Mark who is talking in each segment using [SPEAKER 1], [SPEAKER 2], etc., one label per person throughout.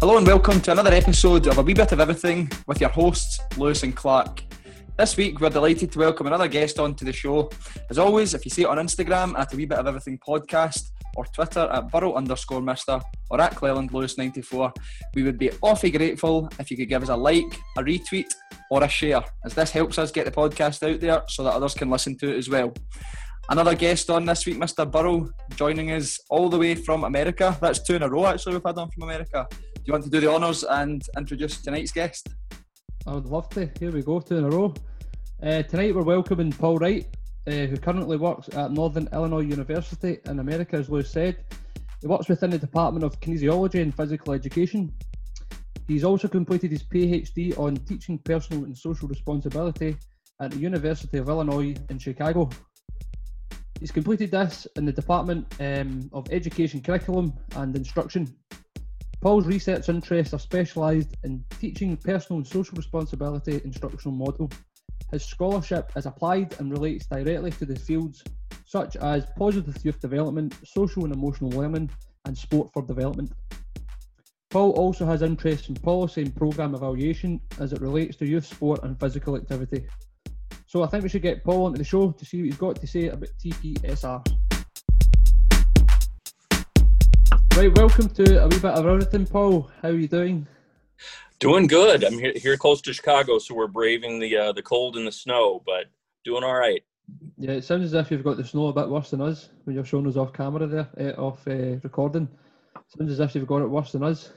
[SPEAKER 1] Hello and welcome to another episode of A Wee Bit of Everything with your hosts, Lewis and Clark. This week, we're delighted to welcome another guest onto the show. As always, if you see it on Instagram at A Wee Bit of Everything Podcast or Twitter at Burrow underscore Mister or at Cleland Lewis 94, we would be awfully grateful if you could give us a like, a retweet, or a share, as this helps us get the podcast out there so that others can listen to it as well. Another guest on this week, Mr. Burrow, joining us all the way from America. That's two in a row, actually, we've had on from America. Do you want to do the honours and introduce tonight's guest?
[SPEAKER 2] I would love to. Here we go, two in a row. Uh, tonight we're welcoming Paul Wright, uh, who currently works at Northern Illinois University in America, as Lou said. He works within the Department of Kinesiology and Physical Education. He's also completed his PhD on teaching personal and social responsibility at the University of Illinois in Chicago. He's completed this in the Department um, of Education Curriculum and Instruction. Paul's research interests are specialised in teaching personal and social responsibility instructional model his scholarship is applied and relates directly to the fields such as positive youth development, social and emotional learning, and sport for development. Paul also has interests in policy and programme evaluation as it relates to youth sport and physical activity. So I think we should get Paul onto the show to see what he's got to say about TPSR. Right, welcome to a wee bit of everything, Paul. How are you doing?
[SPEAKER 3] Doing good. I'm here, here close to Chicago, so we're braving the uh, the cold and the snow, but doing all right.
[SPEAKER 2] Yeah, it sounds as if you've got the snow a bit worse than us when you're showing us off camera there, uh, off uh, recording. Sounds as if you've got it worse than us.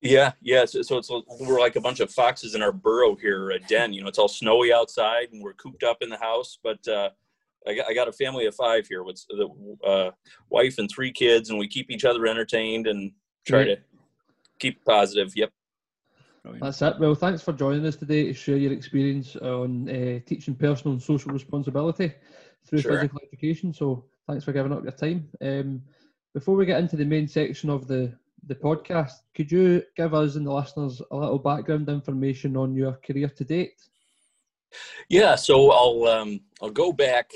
[SPEAKER 3] Yeah, yeah. So, so it's we're like a bunch of foxes in our burrow here, a den. You know, it's all snowy outside, and we're cooped up in the house. But uh, I, got, I got a family of five here with the uh, wife and three kids, and we keep each other entertained and try yeah. to keep positive. Yep.
[SPEAKER 2] Brilliant. That's it. Well, thanks for joining us today to share your experience on uh, teaching personal and social responsibility through sure. physical education. So, thanks for giving up your time. Um, before we get into the main section of the the podcast, could you give us and the listeners a little background information on your career to date?
[SPEAKER 3] Yeah, so I'll um, I'll go back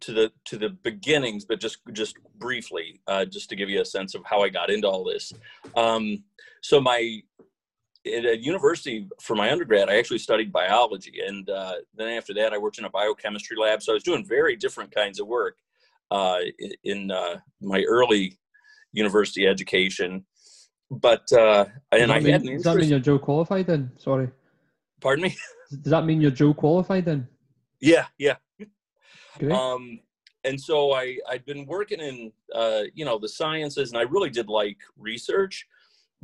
[SPEAKER 3] to the to the beginnings, but just just briefly, uh, just to give you a sense of how I got into all this. Um, so my at a university for my undergrad, I actually studied biology, and uh, then after that, I worked in a biochemistry lab. So I was doing very different kinds of work uh, in uh, my early university education. But uh, and I
[SPEAKER 2] mean,
[SPEAKER 3] had
[SPEAKER 2] does that mean you're Joe qualified then? Sorry.
[SPEAKER 3] Pardon me.
[SPEAKER 2] Does that mean you're Joe qualified then?
[SPEAKER 3] Yeah, yeah. Um, and so I I'd been working in uh, you know the sciences, and I really did like research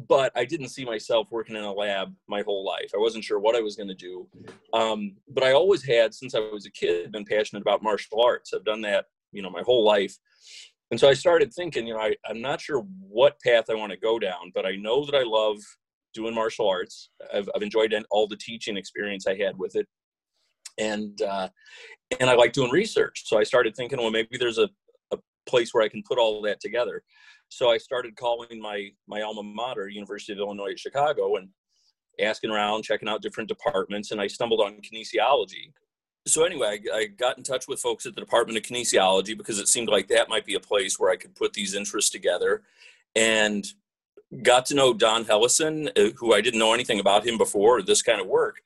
[SPEAKER 3] but I didn't see myself working in a lab my whole life. I wasn't sure what I was going to do. Um, but I always had, since I was a kid, been passionate about martial arts. I've done that, you know, my whole life. And so I started thinking, you know, I, I'm not sure what path I want to go down, but I know that I love doing martial arts. I've, I've enjoyed all the teaching experience I had with it. And, uh, and I like doing research. So I started thinking, well, maybe there's a, a place where I can put all that together. So I started calling my my alma mater, University of Illinois at Chicago, and asking around, checking out different departments, and I stumbled on kinesiology. So anyway, I, I got in touch with folks at the Department of Kinesiology because it seemed like that might be a place where I could put these interests together, and got to know Don Hellison, uh, who I didn't know anything about him before, this kind of work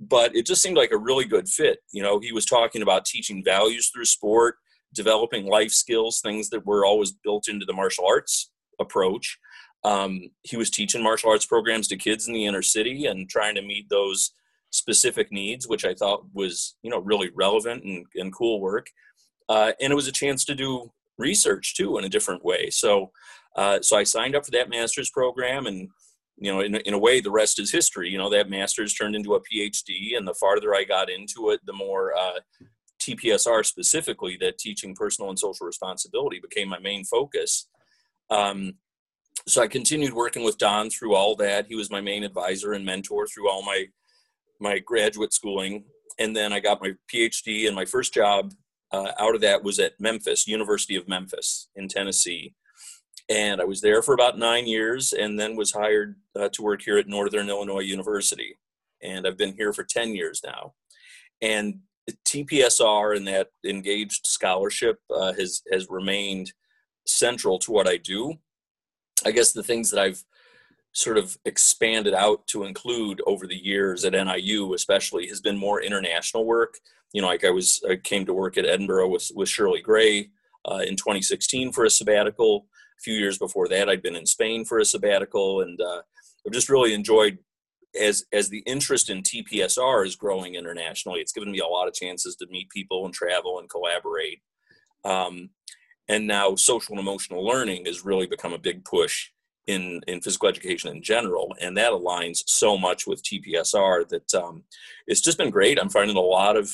[SPEAKER 3] but it just seemed like a really good fit. You know, he was talking about teaching values through sport, developing life skills, things that were always built into the martial arts approach. Um, he was teaching martial arts programs to kids in the inner city and trying to meet those specific needs, which I thought was you know really relevant and, and cool work. Uh, and it was a chance to do research too in a different way. So uh, so I signed up for that master's program and you know in, in a way the rest is history you know that master's turned into a phd and the farther i got into it the more uh, TPSR specifically, that teaching personal and social responsibility became my main focus. Um, so I continued working with Don through all that. He was my main advisor and mentor through all my my graduate schooling, and then I got my PhD. And my first job uh, out of that was at Memphis, University of Memphis in Tennessee, and I was there for about nine years, and then was hired uh, to work here at Northern Illinois University, and I've been here for ten years now. And TPSR and that engaged scholarship uh, has has remained central to what I do. I guess the things that I've sort of expanded out to include over the years at NIU, especially, has been more international work. You know, like I was, I came to work at Edinburgh with, with Shirley Gray uh, in 2016 for a sabbatical. A few years before that, I'd been in Spain for a sabbatical, and uh, I've just really enjoyed as as the interest in TPSR is growing internationally. It's given me a lot of chances to meet people and travel and collaborate. Um, and now social and emotional learning has really become a big push in in physical education in general, and that aligns so much with TPSR that um, it's just been great. I'm finding a lot of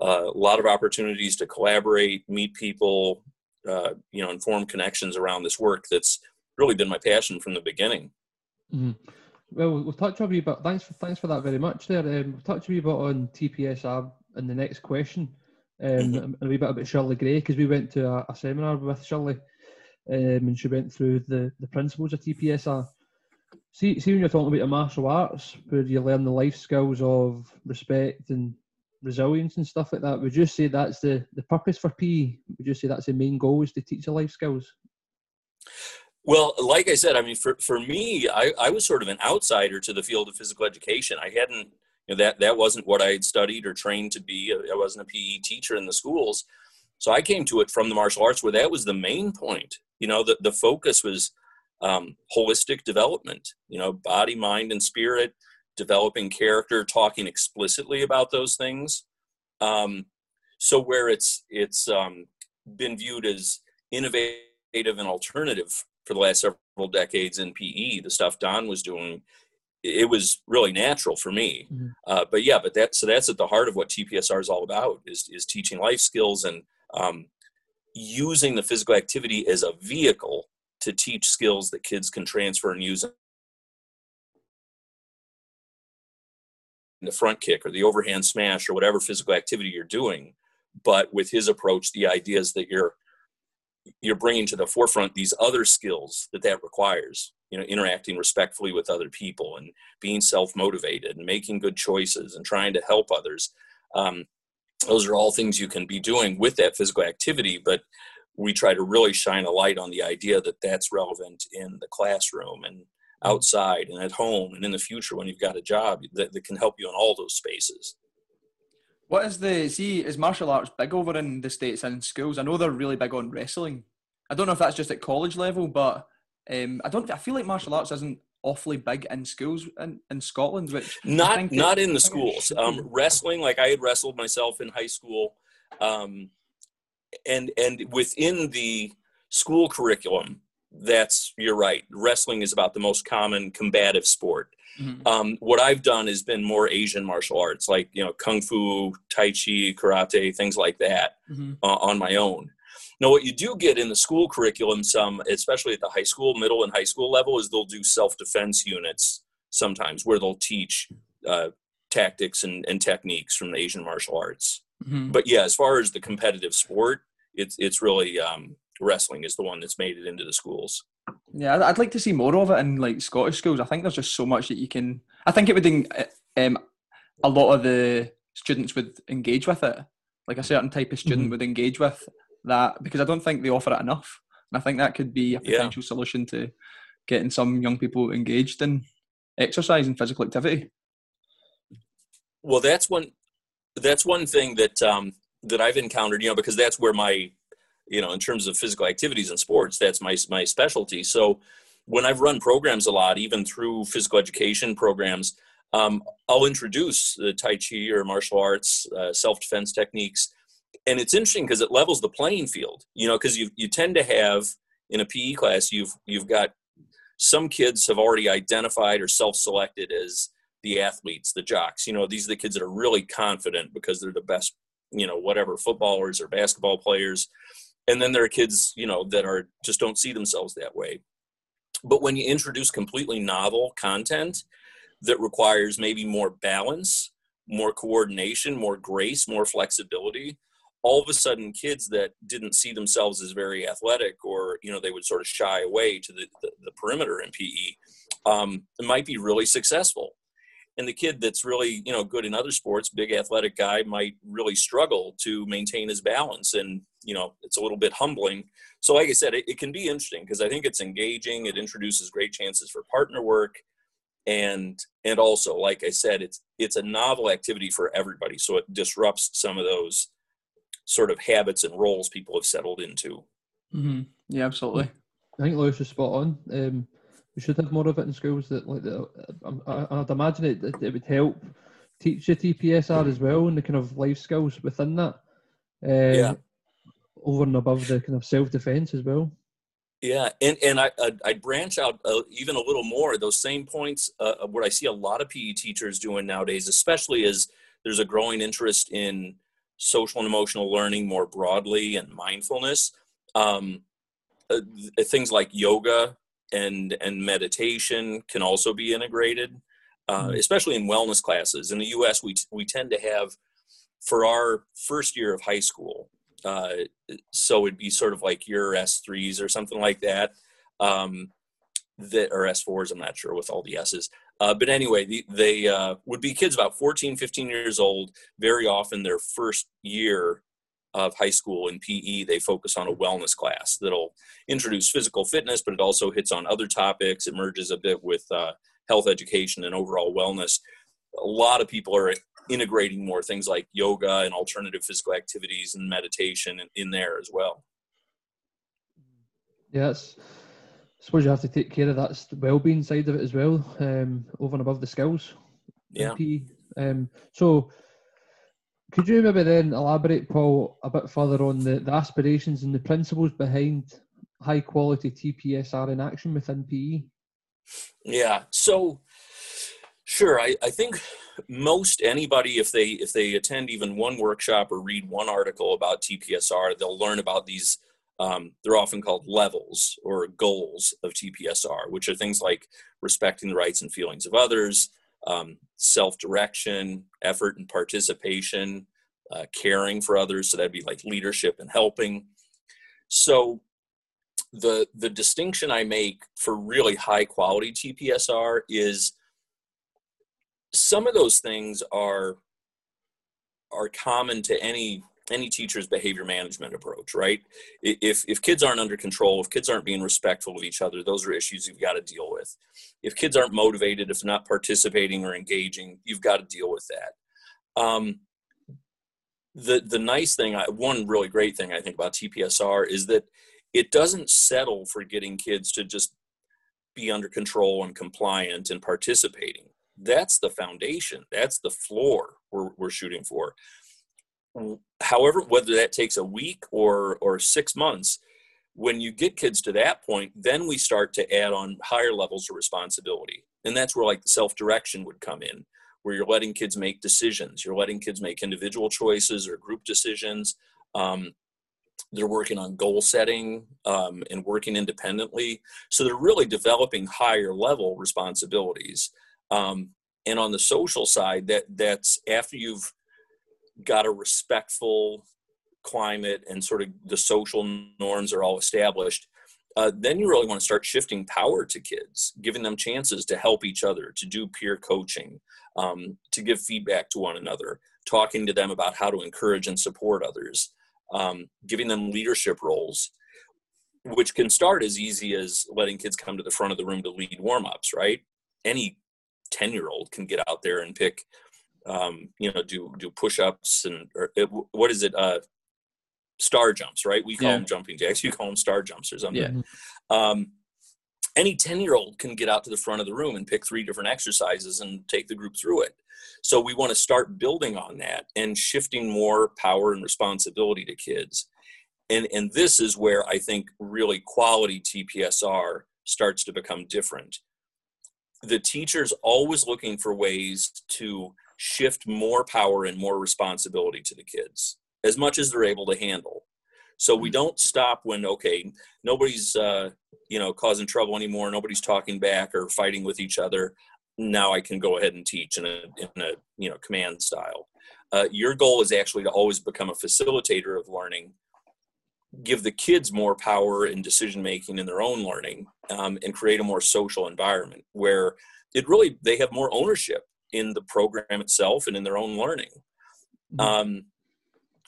[SPEAKER 3] uh, a lot of opportunities to collaborate, meet people, uh, you know, and form connections around this work. That's really been my passion from the beginning.
[SPEAKER 2] Mm-hmm. Well, we'll touch a wee bit. Thanks for thanks for that very much. There, um, we'll touch a wee bit on TPSR in the next question, um, mm-hmm. a wee bit about Shirley Gray because we went to a, a seminar with Shirley um, and she went through the, the principles of TPSR. See, see when you're talking about the martial arts, where you learn the life skills of respect and resilience and stuff like that, would you say that's the, the purpose for PE? Would you say that's the main goal is to teach the life skills?
[SPEAKER 3] Well, like I said, I mean, for, for me, I, I was sort of an outsider to the field of physical education. I hadn't, you know, that, that wasn't what I had studied or trained to be. I wasn't a PE teacher in the schools. So I came to it from the martial arts where that was the main point. You know, the, the focus was um, holistic development, you know, body, mind, and spirit, developing character, talking explicitly about those things. Um, so where it's it's um, been viewed as innovative and alternative for the last several decades in PE, the stuff Don was doing, it was really natural for me. Mm-hmm. Uh, but yeah, but that so that's at the heart of what TPSR is all about is is teaching life skills and um, using the physical activity as a vehicle to teach skills that kids can transfer and use the front kick or the overhand smash or whatever physical activity you're doing but with his approach the idea is that you're you're bringing to the forefront these other skills that that requires you know interacting respectfully with other people and being self-motivated and making good choices and trying to help others um, those are all things you can be doing with that physical activity but we try to really shine a light on the idea that that's relevant in the classroom and outside and at home and in the future when you've got a job that, that can help you in all those spaces.
[SPEAKER 1] What is the see is martial arts big over in the states and in schools? I know they're really big on wrestling. I don't know if that's just at college level but um, i don't i feel like martial arts isn't awfully big in schools in, in Scotland, which
[SPEAKER 3] not not in the schools. Um, wrestling, like I had wrestled myself in high school, um, and and within the school curriculum, that's you're right. Wrestling is about the most common combative sport. Mm-hmm. Um, what I've done has been more Asian martial arts, like you know kung fu, tai chi, karate, things like that, mm-hmm. uh, on my own. Now, what you do get in the school curriculum, some, especially at the high school, middle, and high school level, is they'll do self defense units sometimes where they'll teach uh, tactics and, and, techniques from the Asian martial arts. Mm-hmm. But yeah, as far as the competitive sport, it's it's really um, wrestling is the one that's made it into the schools.
[SPEAKER 1] Yeah, I'd like to see more of it in like Scottish schools. I think there's just so much that you can. I think it would. Um, a lot of the students would engage with it. Like a certain type of student mm-hmm. would engage with that because I don't think they offer it enough. And I think that could be a potential yeah. solution to getting some young people engaged in exercise and physical activity.
[SPEAKER 3] Well, that's one. That's one thing that um, that I've encountered. You know, because that's where my, you know, in terms of physical activities and sports, that's my my specialty. So when I've run programs a lot, even through physical education programs, um, I'll introduce the Tai Chi or martial arts, uh, self defense techniques and it's interesting because it levels the playing field you know because you you tend to have in a PE class you've you've got some kids have already identified or self-selected as the athletes the jocks you know these are the kids that are really confident because they're the best you know whatever footballers or basketball players and then there are kids you know that are just don't see themselves that way. But when you introduce completely novel content that requires maybe more balance more coordination more grace more flexibility all of a sudden kids that didn't see themselves as very athletic or you know they would sort of shy away to the, the, the perimeter in pe um, might be really successful and the kid that's really you know good in other sports big athletic guy might really struggle to maintain his balance and you know it's a little bit humbling. So like i said it, it can be interesting because i think it's engaging it introduces great chances for partner work and and also like i said it's it's a novel activity for everybody so it disrupts some of those sort of habits and roles people have settled into.
[SPEAKER 1] Mm-hmm. yeah absolutely.
[SPEAKER 2] I think lewis is spot on. Um, we should have more of it in schools that like the, I, would imagine it, it would help teach you tpsr as well and the kind of life skills within that uh, yeah over and above the kind of self-defense as well
[SPEAKER 3] yeah, and and I I'd, I'd branch out uh, even a little more. Those same points, uh, what I see a lot of PE teachers doing nowadays, especially as there's a growing interest in social and emotional learning more broadly and mindfulness. Um, uh, things like yoga and and meditation can also be integrated, uh, mm-hmm. especially in wellness classes. In the U.S., we we tend to have for our first year of high school, uh, so it'd be sort of like your S3s or something like that. Um, that or S4s, I'm not sure with all the S's. Uh, but anyway, the, they uh, would be kids about 14, 15 years old. Very often, their first year of high school in PE, they focus on a wellness class that'll introduce physical fitness, but it also hits on other topics. It merges a bit with uh, health education and overall wellness. A lot of people are integrating more things like yoga and alternative physical activities and meditation in there as well.
[SPEAKER 2] Yes. I suppose you have to take care of that well-being side of it as well, um, over and above the skills.
[SPEAKER 3] Yeah.
[SPEAKER 2] Um, so, could you maybe then elaborate, Paul, a bit further on the, the aspirations and the principles behind high quality TPSR in action within PE?
[SPEAKER 3] Yeah. So, sure. I, I think most anybody if they if they attend even one workshop or read one article about tpsr they'll learn about these um, they're often called levels or goals of tpsr which are things like respecting the rights and feelings of others um, self-direction effort and participation uh, caring for others. So that'd be like leadership and helping. So the the distinction i make for really high quality tpsr is some of those things are are common to any any teacher's behavior management approach right? If if kids aren't under control if kids aren't being respectful of each other those are issues you've got to deal with. If kids aren't motivated if not participating or engaging you've got to deal with that. Um, the the nice thing I, one really great thing i think about tpsr is that it doesn't settle for getting kids to just be under control and compliant and participating. That's the foundation. That's the floor we're, we're shooting for however whether that takes a week or or six months when you get kids to that point then we start to add on higher levels of responsibility. And that's where like the self-direction would come in where you're letting kids make decisions. You're letting kids make individual choices or group decisions. Um, they're working on goal setting um, and working independently. So they're really developing higher level responsibilities. Um, and on the social side, that that's after you've got a respectful climate and sort of the social norms are all established, uh, then you really want to start shifting power to kids, giving them chances to help each other, to do peer coaching, um, to give feedback to one another, talking to them about how to encourage and support others, um, giving them leadership roles, which can start as easy as letting kids come to the front of the room to lead warm ups, right? Any 10 year old can get out there and pick um, you know do do push-ups and or it, what is it uh star jumps right? We call yeah. them jumping jacks. You call them star jumps or something. Yeah. um, any 10 year old can get out to the front of the room and pick three different exercises and take the group through it. So we want to start building on that and shifting more power and responsibility to kids. And and this is where i think really quality tpsr starts to become different. The teacher's always looking for ways to shift more power and more responsibility to the kids as much as they're able to handle. So we mm-hmm. don't stop when okay nobody's uh, you know causing trouble anymore nobody's talking back or fighting with each other. Now i can go ahead and teach in a, in a you know command style. Uh, your goal is actually to always become a facilitator of learning give the kids more power in decision making in their own learning um, and create a more social environment where it really they have more ownership in the program itself and in their own learning. Mm-hmm. Um,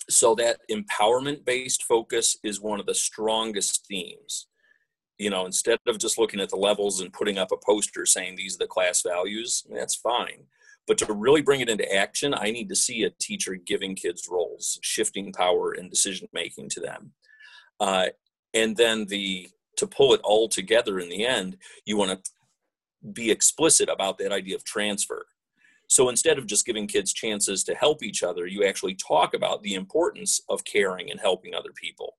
[SPEAKER 3] so that empowerment based focus is one of the strongest themes you know instead of just looking at the levels and putting up a poster saying these are the class values that's fine but to really bring it into action i need to see a teacher giving kids roles shifting power and decision making to them uh, and then the to pull it all together in the end you want to be explicit about that idea of transfer so instead of just giving kids chances to help each other, you actually talk about the importance of caring and helping other people.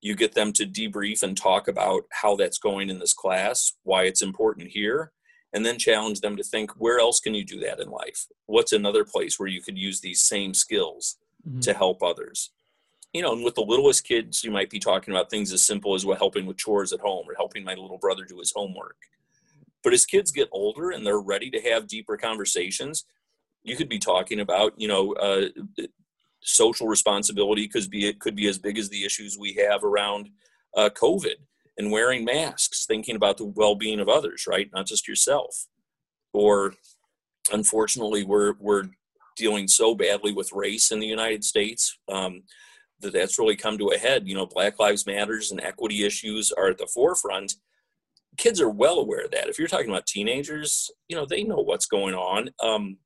[SPEAKER 3] You get them to debrief and talk about how that's going in this class, why it's important here, and then challenge them to think where else can you do that in life? What's another place where you could use these same skills mm-hmm. to help others? You know, and with the littlest kids, you might be talking about things as simple as helping with chores at home or helping my little brother do his homework but as kids get older and they're ready to have deeper conversations, you could be talking about, you know, uh, social responsibility could be it could be as big as the issues we have around uh, COVID and wearing masks, thinking about the well-being of others, right, not just yourself. Or, unfortunately, we're we're dealing so badly with race in the United States um, that that's really come to a head. You know, Black Lives Matters and equity issues are at the forefront, kids are well aware of that. If you're talking about teenagers, you know, they know what's going on. Um,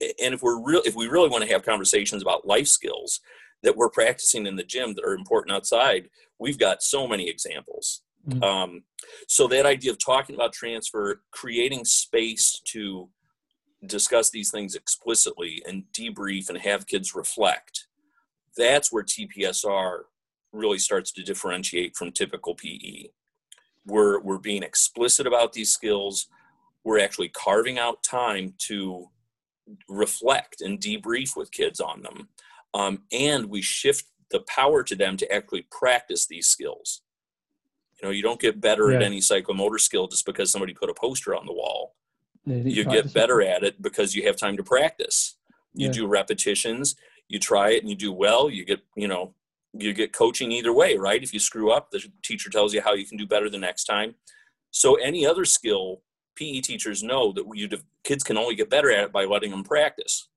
[SPEAKER 3] and if we're real, if we really want to have conversations about life skills that we're practicing in the gym that are important outside, we've got so many examples. Mm-hmm. Um, so that idea of talking about transfer, creating space to discuss these things explicitly and debrief and have kids reflect, that's where TPSR really starts to differentiate from typical PE we're we're being explicit about these skills. We're actually carving out time to reflect and debrief with kids on them. Um, and we shift the power to them to actually practice these skills. You know you don't get better yeah. at any psychomotor skill just because somebody put a poster on the wall. You get better at it because you have time to practice. You yeah. do repetitions you try it and you do well you get you know you get coaching either way, right? If you screw up, the teacher tells you how you can do better the next time. So any other skill, PE teachers know that you kids can only get better at it by letting them practice.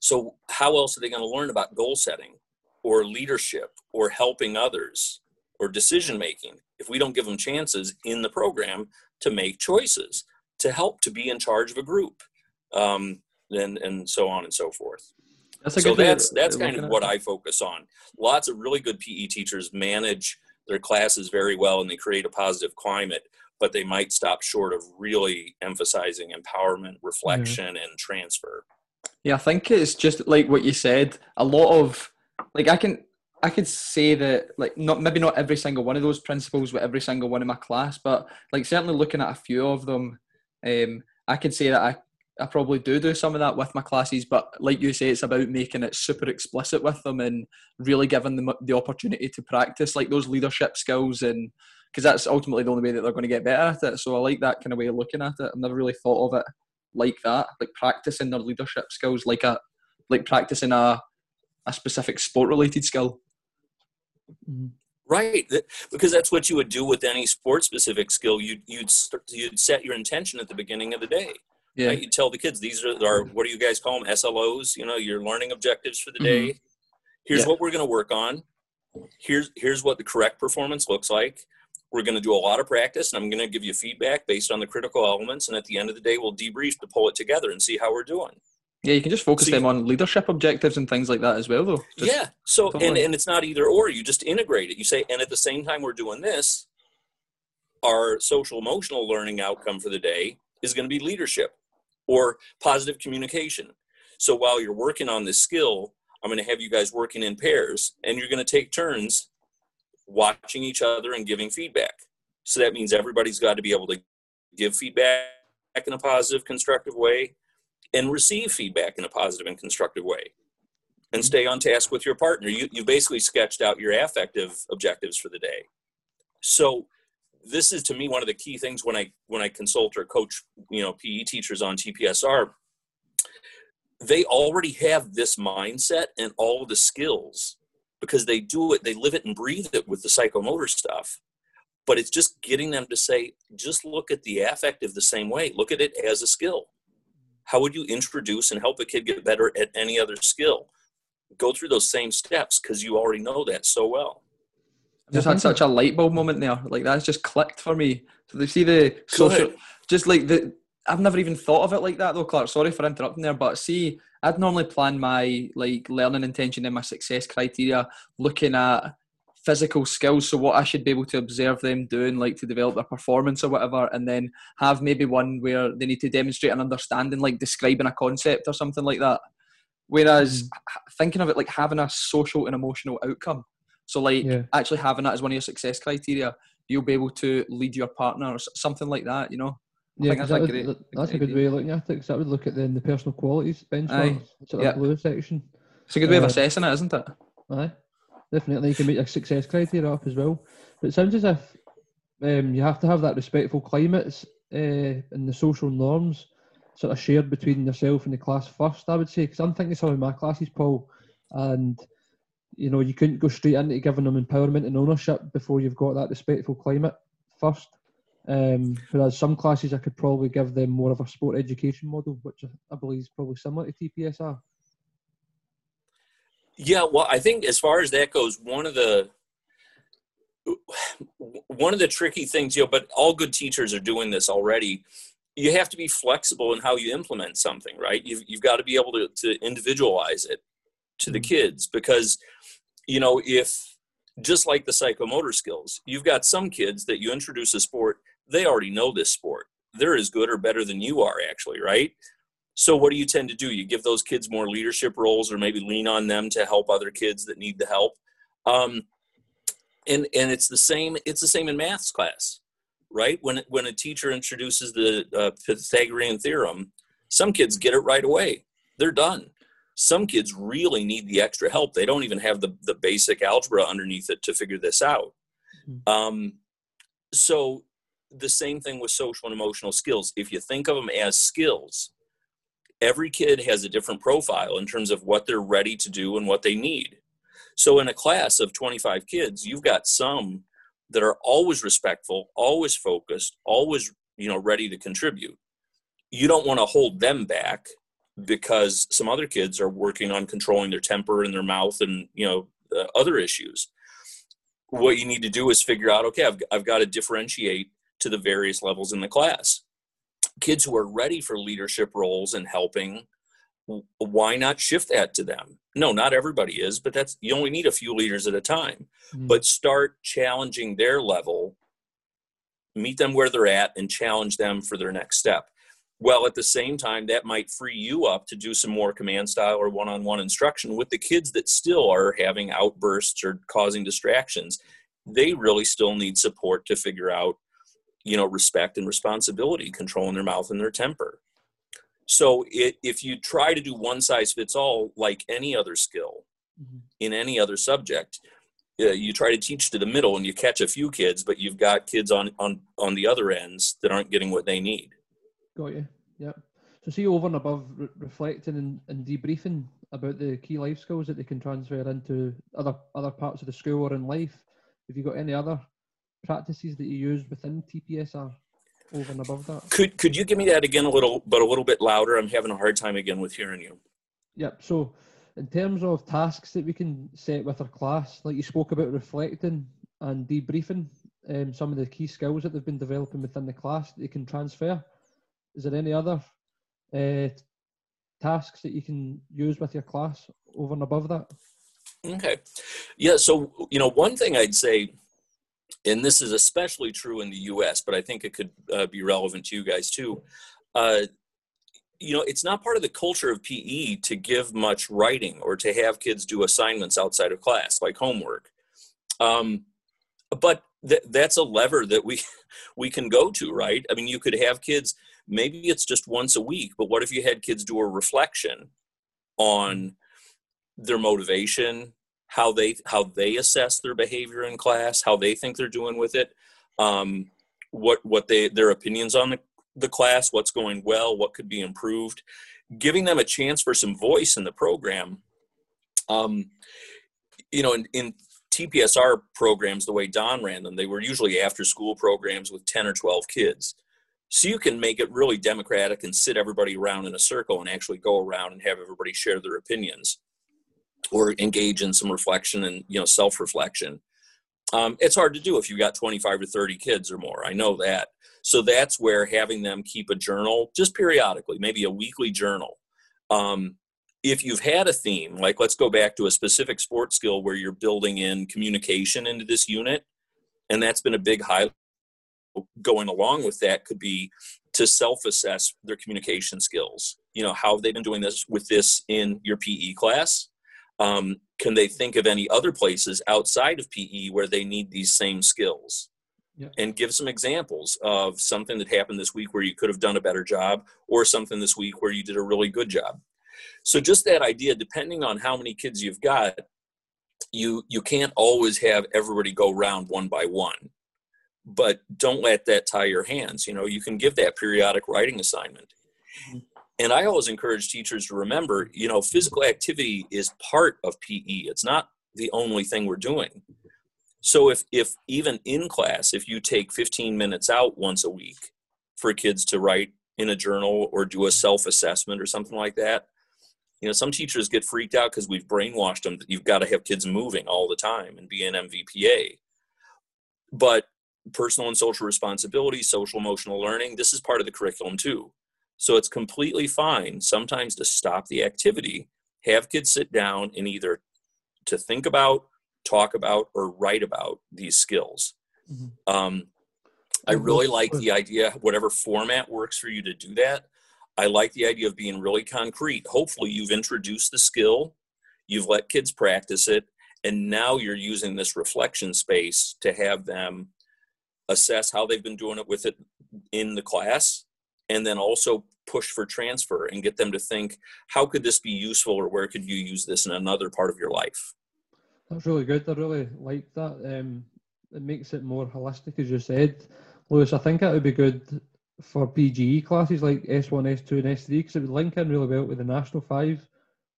[SPEAKER 3] So how else are they going to learn about goal setting or leadership or helping others or decision making if we don't give them chances in the program to make choices, to help to be in charge of a group, um, and and so on and so forth. That's so that's that's kind of what I focus on. Lots of really good PE teachers manage their classes very well and they create a positive climate, but they might stop short of really emphasizing empowerment, reflection, mm-hmm. and transfer.
[SPEAKER 1] Yeah, I think it's just like what you said. A lot of like I can I could say that like not maybe not every single one of those principles with every single one in my class, but like certainly looking at a few of them, um, I could say that I I probably do do some of that with my classes, but like you say, it's about making it super explicit with them and really giving them the opportunity to practice like those leadership skills and because that's ultimately the only way that they're going to get better at it. So I like that kind of way of looking at it. I've never really thought of it like that, like practicing their leadership skills, like a like practicing a a specific sport related skill.
[SPEAKER 3] Mm-hmm. Right, because that's what you would do with any sport specific skill. You'd you'd you'd set your intention at the beginning of the day yeah. You tell the kids these are, are what do you guys call them? SLOs. You know, your learning objectives for the day. Mm-hmm. Here's yeah. what we're going to work on. Here's here's what the correct performance looks like. We're going to do a lot of practice, and I'm going to give you feedback based on the critical elements. And at the end of the day, we'll debrief to pull it together and see how we're doing.
[SPEAKER 1] Yeah, you can just focus so them on leadership objectives and things like that as well, though.
[SPEAKER 3] Just yeah. So, and, and it's not either or. You just integrate it. You say, and at the same time we're doing this, our social emotional learning outcome for the day is going to be leadership or positive communication. So while you're working on this skill, I'm going to have you guys working in pairs and you're going to take turns watching each other and giving feedback. So that means everybody's got to be able to give feedback in a positive, constructive way and receive feedback in a positive and constructive way and stay on task with your partner. You, you basically sketched out your affective objectives for the day. So this is to me one of the key things when I when I consult or coach you know PE teachers on TPSR. They already have this mindset and all the skills because they do it, they live it and breathe it with the psychomotor stuff. But it's just getting them to say, just look at the affective the same way. Look at it as a skill. how would you introduce and help a kid get better at any other skill? Go through those same steps because you already know that so well.
[SPEAKER 1] I just had such a light bulb moment there. Like that's just clicked for me. So they see the social, just like the. I've never even thought of it like that though, Clark. Sorry for interrupting there, but see, I'd normally plan my like learning intention and my success criteria looking at physical skills, so what I should be able to observe them doing, like to develop their performance or whatever, and then have maybe one where they need to demonstrate an understanding, like describing a concept or something like that. Whereas mm-hmm. thinking of it like having a social and emotional outcome, so like yeah. actually having that as one of your success criteria, you'll be able to lead your partner or something like that. You know.
[SPEAKER 2] Yeah, that's, that would, great, that's a good way of looking at it. Because that would look at the, the personal qualities benchmark, sort of blue section.
[SPEAKER 1] It's a good way uh, of assessing it, isn't it?
[SPEAKER 2] Aye definitely. You can make a success criteria up as well. But it sounds as if um, you have to have that respectful climate uh, and the social norms sort of shared between yourself and the class first, I would say. Because I'm thinking some of my classes, Paul, and you know, you couldn't go straight into giving them empowerment and ownership before you've got that respectful climate first. Um, whereas some classes, I could probably give them more of a sport education model, which I believe is probably similar to TPSR.
[SPEAKER 3] Yeah, well, I think as far as that goes, one of the one of the tricky things, you know, but all good teachers are doing this already. You have to be flexible in how you implement something, right? You've you've got to be able to to individualize it to the mm-hmm. kids because you know if just like the psychomotor skills, you've got some kids that you introduce a sport, they already know this sport. They're as good or better than you are, actually, right? So what do you tend to do? You give those kids more leadership roles, or maybe lean on them to help other kids that need the help. Um, and and it's the same. It's the same in maths class, right? When when a teacher introduces the uh, Pythagorean theorem, some kids get it right away. They're done. Some kids really need the extra help. They don't even have the the basic algebra underneath it to figure this out. Mm-hmm. Um, so the same thing with social and emotional skills. If you think of them as skills, every kid has a different profile in terms of what they're ready to do and what they need. So in a class of 25 kids, you've got some that are always respectful, always focused, always, you know, ready to contribute. You don't want to hold them back because some other kids are working on controlling their temper and their mouth and, you know, uh, other issues. What you need to do is figure out, okay, I've, I've got to differentiate to the various levels in the class kids who are ready for leadership roles and helping why not shift that to them no not everybody is but that's you only need a few leaders at a time mm-hmm. but start challenging their level meet them where they're at and challenge them for their next step well at the same time that might free you up to do some more command style or one-on-one instruction with the kids that still are having outbursts or causing distractions. They really still need support to figure out you know respect and responsibility controlling their mouth and their temper. So it, if you try to do one size fits all like any other skill mm-hmm. in any other subject uh, you try to teach to the middle and you catch a few kids but you've got kids on on on the other ends that aren't getting what they need
[SPEAKER 2] got you yeah so see over and above re- reflecting and, and debriefing about the key life skills that they can transfer into other other parts of the school or in life have you got any other practices that you use within TPSR over and above that?
[SPEAKER 3] Could could you give me that again a little, but a little bit louder? I'm having a hard time again with hearing you.
[SPEAKER 2] Yep. So, in terms of tasks that we can set with our class, like you spoke about reflecting and debriefing, um, some of the key skills that they've been developing within the class that they can transfer. Is there any other uh, tasks that you can use with your class over and above that?
[SPEAKER 3] Okay. Yeah. So, you know, one thing I'd say and this is especially true in the US, but I think it could uh, be relevant to you guys too. Uh, you know, it's not part of the culture of PE to give much writing or to have kids do assignments outside of class, like homework. Um, but th- that's a lever that we we can go to, right? I mean, you could have kids. Maybe it's just once a week, but what if you had kids do a reflection on their motivation, how they how they assess their behavior in class, how they think they're doing with it, um, what what they their opinions on the, the class, what's going well, what could be improved, giving them a chance for some voice in the program. Um, you know, in, in TPSR programs, the way Don ran them, they were usually after school programs with 10 or 12 kids. So you can make it really democratic and sit everybody around in a circle and actually go around and have everybody share their opinions or engage in some reflection and you know self-reflection. Um, it's hard to do if you've got 25 or 30 kids or more. I know that. So that's where having them keep a journal just periodically, maybe a weekly journal. Um, if you've had a theme, like let's go back to a specific sports skill where you're building in communication into this unit, and that's been a big highlight going along with that could be to self-assess their communication skills. You know how have they been doing this with this in your pe class? Um, can they think of any other places outside of pe where they need these same skills? Yeah. and give some examples of something that happened this week where you could have done a better job or something this week where you did a really good job. So just that idea depending on how many kids you've got you you can't always have everybody go round one by one but don't let that tie your hands. You know you can give that periodic writing assignment. Mm-hmm. and i always encourage teachers to remember you know physical activity is part of pe it's not the only thing we're doing. So if if even in class if you take 15 minutes out once a week for kids to write in a journal or do a self-assessment or something like that you know some teachers get freaked out because we've brainwashed them that you've got to have kids moving all the time and be an mvpa but personal and social responsibility social emotional learning this is part of the curriculum too so it's completely fine sometimes to stop the activity have kids sit down and either to think about talk about or write about these skills mm-hmm. um, i really like the idea whatever format works for you to do that I like the idea of being really concrete. Hopefully, you've introduced the skill, you've let kids practice it, and now you're using this reflection space to have them assess how they've been doing it with it in the class, and then also push for transfer and get them to think, how could this be useful, or where could you use this in another part of your life?
[SPEAKER 2] That's really good. I really like that. Um, it makes it more holistic, as you said. Lewis, I think it would be good for BGE classes like S1, S2, and S3 because it would link in really well with the National Five,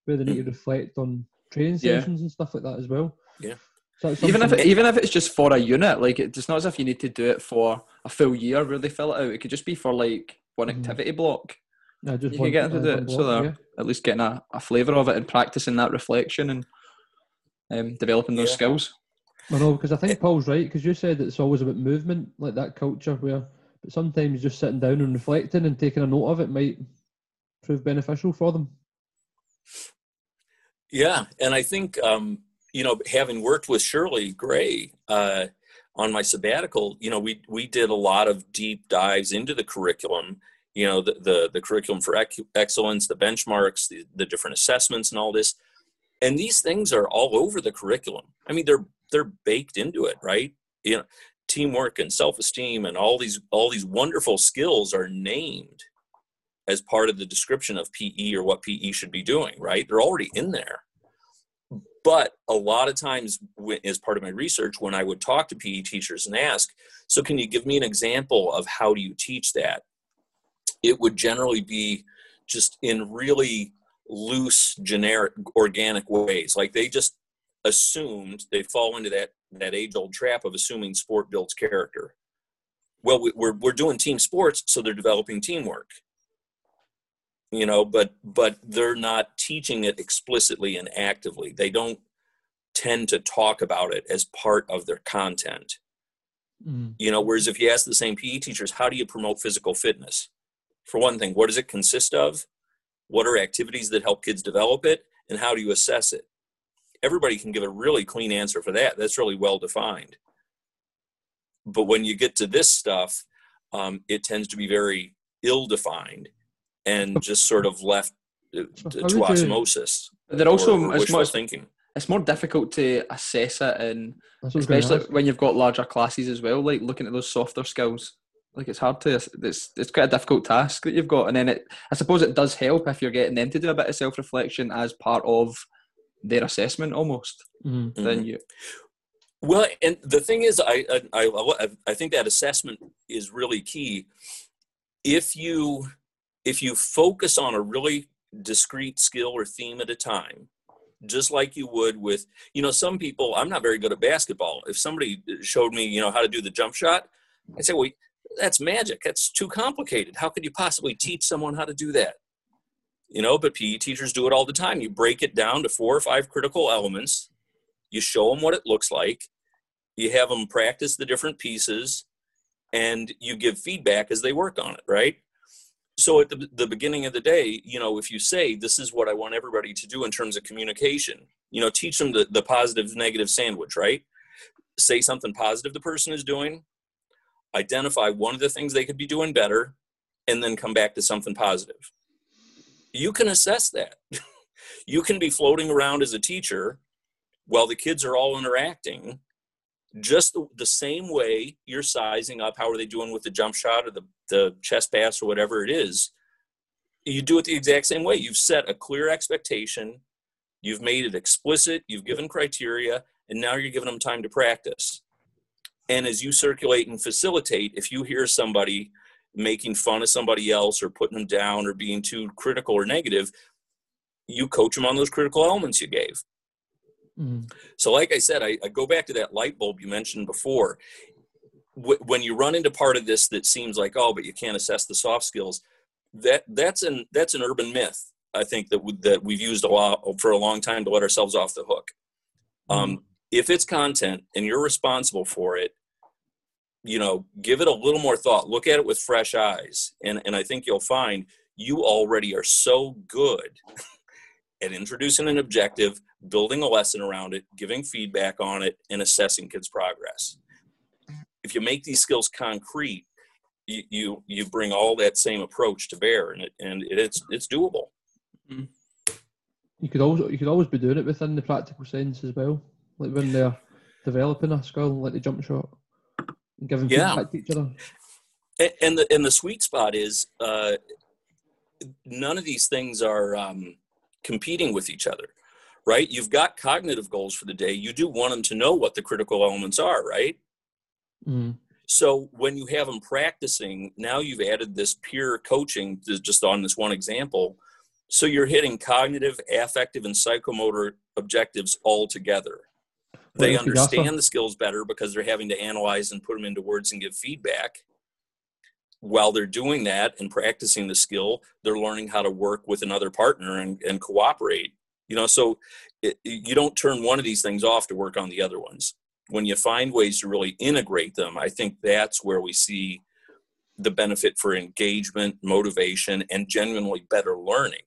[SPEAKER 2] where they need to reflect on training sessions yeah. and stuff like that as well.
[SPEAKER 3] Yeah.
[SPEAKER 1] So even if it, even if it's just for a unit, like it's not as if you need to do it for a full year where they fill it out. It could just be for like one mm-hmm. activity block.
[SPEAKER 2] Yeah, just
[SPEAKER 1] you can get into it, so they're yeah. at least getting a, a flavour of it and practicing that reflection and um, developing those yeah. skills.
[SPEAKER 2] I know because I think Paul's right because you said it's always about movement, like that culture where but sometimes just sitting down and reflecting and taking a note of it might prove beneficial for them.
[SPEAKER 3] Yeah, and I think um, you know, having worked with Shirley Gray uh, on my sabbatical, you know, we we did a lot of deep dives into the curriculum. You know, the the, the curriculum for excellence, the benchmarks, the, the different assessments, and all this. And these things are all over the curriculum. I mean, they're they're baked into it, right? You know, teamwork and self-esteem and all these all these wonderful skills are named as part of the description of PE or what PE should be doing, right? They're already in there. But a lot of times, as part of my research, when I would talk to PE teachers and ask, so can you give me an example of how do you teach that? It would generally be just in really loose, generic, organic ways. Like they just assumed they fall into that that age old trap of assuming sport builds character. Well, we're we're doing team sports, so they're developing teamwork. You know, but but they're not teaching it explicitly and actively. They don't tend to talk about it as part of their content. Mm. You know, whereas if you ask the same PE teachers, how do you promote physical fitness? For one thing, what does it consist of? What are activities that help kids develop it? And how do you assess it? everybody can give a really clean answer for that. That's really well defined. But when you get to this stuff, um, it tends to be very ill defined and just sort of left to, to osmosis.
[SPEAKER 1] They're also it's more, thinking. It's more difficult to assess it, and especially when you've got larger classes as well. Like looking at those softer skills, like it's hard to. It's it's quite a difficult task that you've got, and then it. I suppose it does help if you're getting them to do a bit of self reflection as part of their assessment almost mm-hmm. than you.
[SPEAKER 3] Well, and the thing is, I, I, I I think that assessment is really key. If you if you focus on a really discrete skill or theme at a time, just like you would with you know some people. I'm not very good at basketball. If somebody showed me you know how to do the jump shot, I'd say, well, that's magic. That's too complicated. How could you possibly teach someone how to do that? You know, but PE teachers do it all the time. You break it down to four or five critical elements. You show them what it looks like. You have them practice the different pieces and you give feedback as they work on it, right? So at the, the beginning of the day, you know, if you say, this is what I want everybody to do in terms of communication, you know, teach them the, the positive negative sandwich, right? Say something positive the person is doing, identify one of the things they could be doing better, and then come back to something positive. You can assess that. you can be floating around as a teacher while the kids are all interacting just the, the, same way you're sizing up how are they doing with the jump shot or the, the chest pass or whatever it is you do it the exact same way. You've set a clear expectation. You've made it explicit. You've given criteria and now you're giving them time to practice. And as you circulate and facilitate if you hear somebody making fun of somebody else or putting them down or being too critical or negative you coach them on those critical elements you gave Mm-hmm. So, like I said, I, I, go back to that light bulb you mentioned before. W- when you run into part of this that seems like, oh, but you can't assess the soft skills, that that's an that's an urban myth. I think that w- that we've used a lot for a long time to let ourselves off the hook. Um, mm-hmm. If it's content and you're responsible for it, you know, give it a little more thought. Look at it with fresh eyes, and and I think you'll find you already are so good at introducing an objective, building a lesson around it, giving feedback on it, and assessing kids' progress. If you make these skills concrete, you you, you bring all that same approach to bear, and it and it, it's it's doable.
[SPEAKER 2] Mm-hmm. You could always you could always be doing it within the practical sense as well, like when they're developing a skill like the jump shot, and giving yeah. feedback to each other.
[SPEAKER 3] And the and the sweet spot is uh, none of these things are um, competing with each other, right? You've got cognitive goals for the day. You do want them to know what the critical elements are, right? Mm. So when you have them practicing, now you've added this peer coaching just on this one example. So you're hitting cognitive, affective, and psychomotor objectives all together. They understand the skills better because they're having to analyze and put them into words and give feedback while they're doing that and practicing the skill, they're learning how to work with another partner and, and cooperate. You know, so it, you don't turn one of these things off to work on the other ones. When you find ways to really integrate them, I think that's where we see the benefit for engagement, motivation, and genuinely better learning.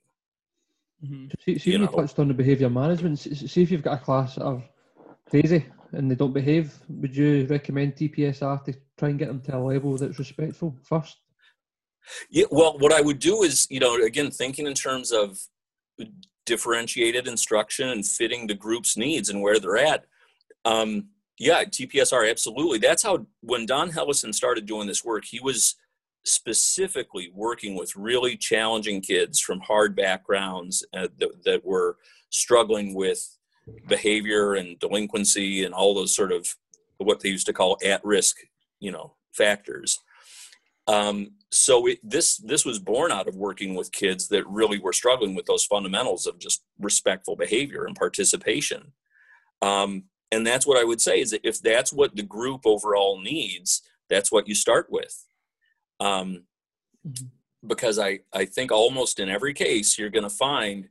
[SPEAKER 2] Mm-hmm. See, see you, you touched on the behaviour management. See if you've got a class that are crazy and they don't behave, would you recommend TPSR to try and get them to a level that's respectful first?
[SPEAKER 3] Yeah, well, what I would do is, you know, again, thinking in terms of differentiated instruction and fitting the group's needs and where they're at. Um, yeah, TPSR, absolutely. That's how, when Don Hellison started doing this work, he was specifically working with really challenging kids from hard backgrounds uh, that, that were struggling with behavior and delinquency and all those sort of what they used to call at risk you know factors um, so it, this this was born out of working with kids that really were struggling with those fundamentals of just respectful behavior and participation um, and that's what i would say is that if that's what the group overall needs that's what you start with um, mm-hmm. because i i think almost in every case you're going to find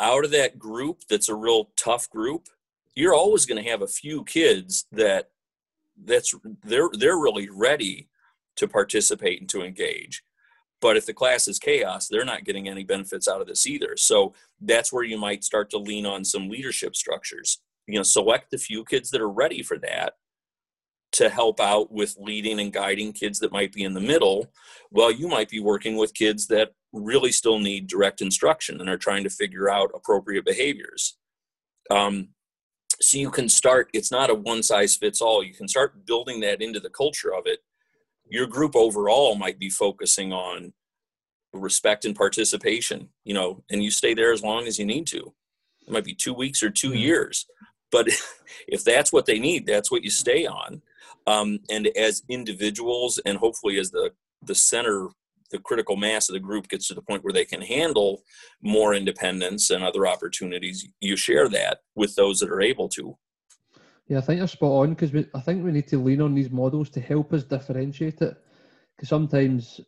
[SPEAKER 3] out of that group that's a real tough group you're always going to have a few kids that that's they're they're really ready to participate and to engage but if the class is chaos they're not getting any benefits out of this either so that's where you might start to lean on some leadership structures you know select the few kids that are ready for that to help out with leading and guiding kids that might be in the middle well you might be working with kids that really still need direct instruction and are trying to figure out appropriate behaviors. Um, so you can start, it's not a one size fits all. You can start building that into the culture of it. Your group overall might be focusing on respect and participation, you know, and you stay there as long as you need to. It might be two weeks or 2 mm-hmm. years, but if that's what they need, that's what you stay on. Um, and as individuals, and hopefully as the the center the critical mass of the group gets to the point where they can handle more independence and other opportunities, you share that with those that are able to.
[SPEAKER 2] Yeah, I think you're spot on because I think we need to lean on these models to help us differentiate it. Because sometimes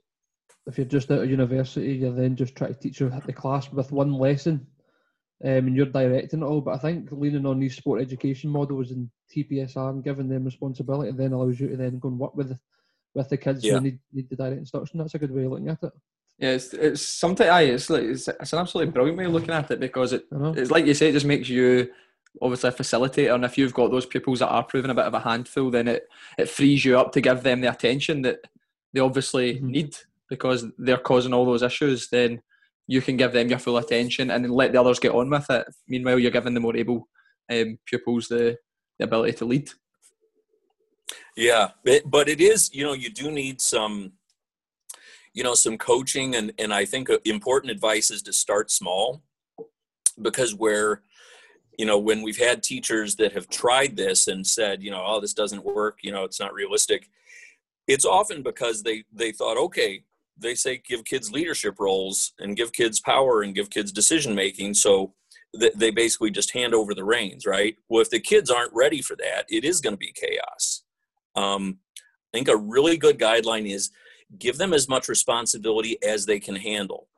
[SPEAKER 2] if you're just out of university, you're then just trying to teach the class with one lesson, um, and you're directing it all. But I think leaning on these sport education models and TPSR and giving them responsibility then allows you to then go and work with with the kids yeah. who need, need the direct instruction. That's a good way of looking at it.
[SPEAKER 1] Yeah, it's, it's something. I it's like it's, it's an absolutely brilliant way of looking at it because it it's like you say, it just makes you obviously a facilitator, and if you've got those pupils that are proving a bit of a handful, then it it frees you up to give them the attention that they obviously mm-hmm. need because they're causing all those issues. Then you can give them your full attention and then let the others get on with it. Meanwhile, you're giving the more able um, pupils the, the ability to lead.
[SPEAKER 3] Yeah, it, but it is you know you do need some you know some coaching and and I think important advice is to start small because where you know when we've had teachers that have tried this and said you know oh this doesn't work you know it's not realistic it's often because they they thought okay they say give kids leadership roles and give kids power and give kids decision making so they basically just hand over the reins right? Well if the kids aren't ready for that it is going to be chaos. Um, i think a really good guideline is give them as much responsibility as they can handle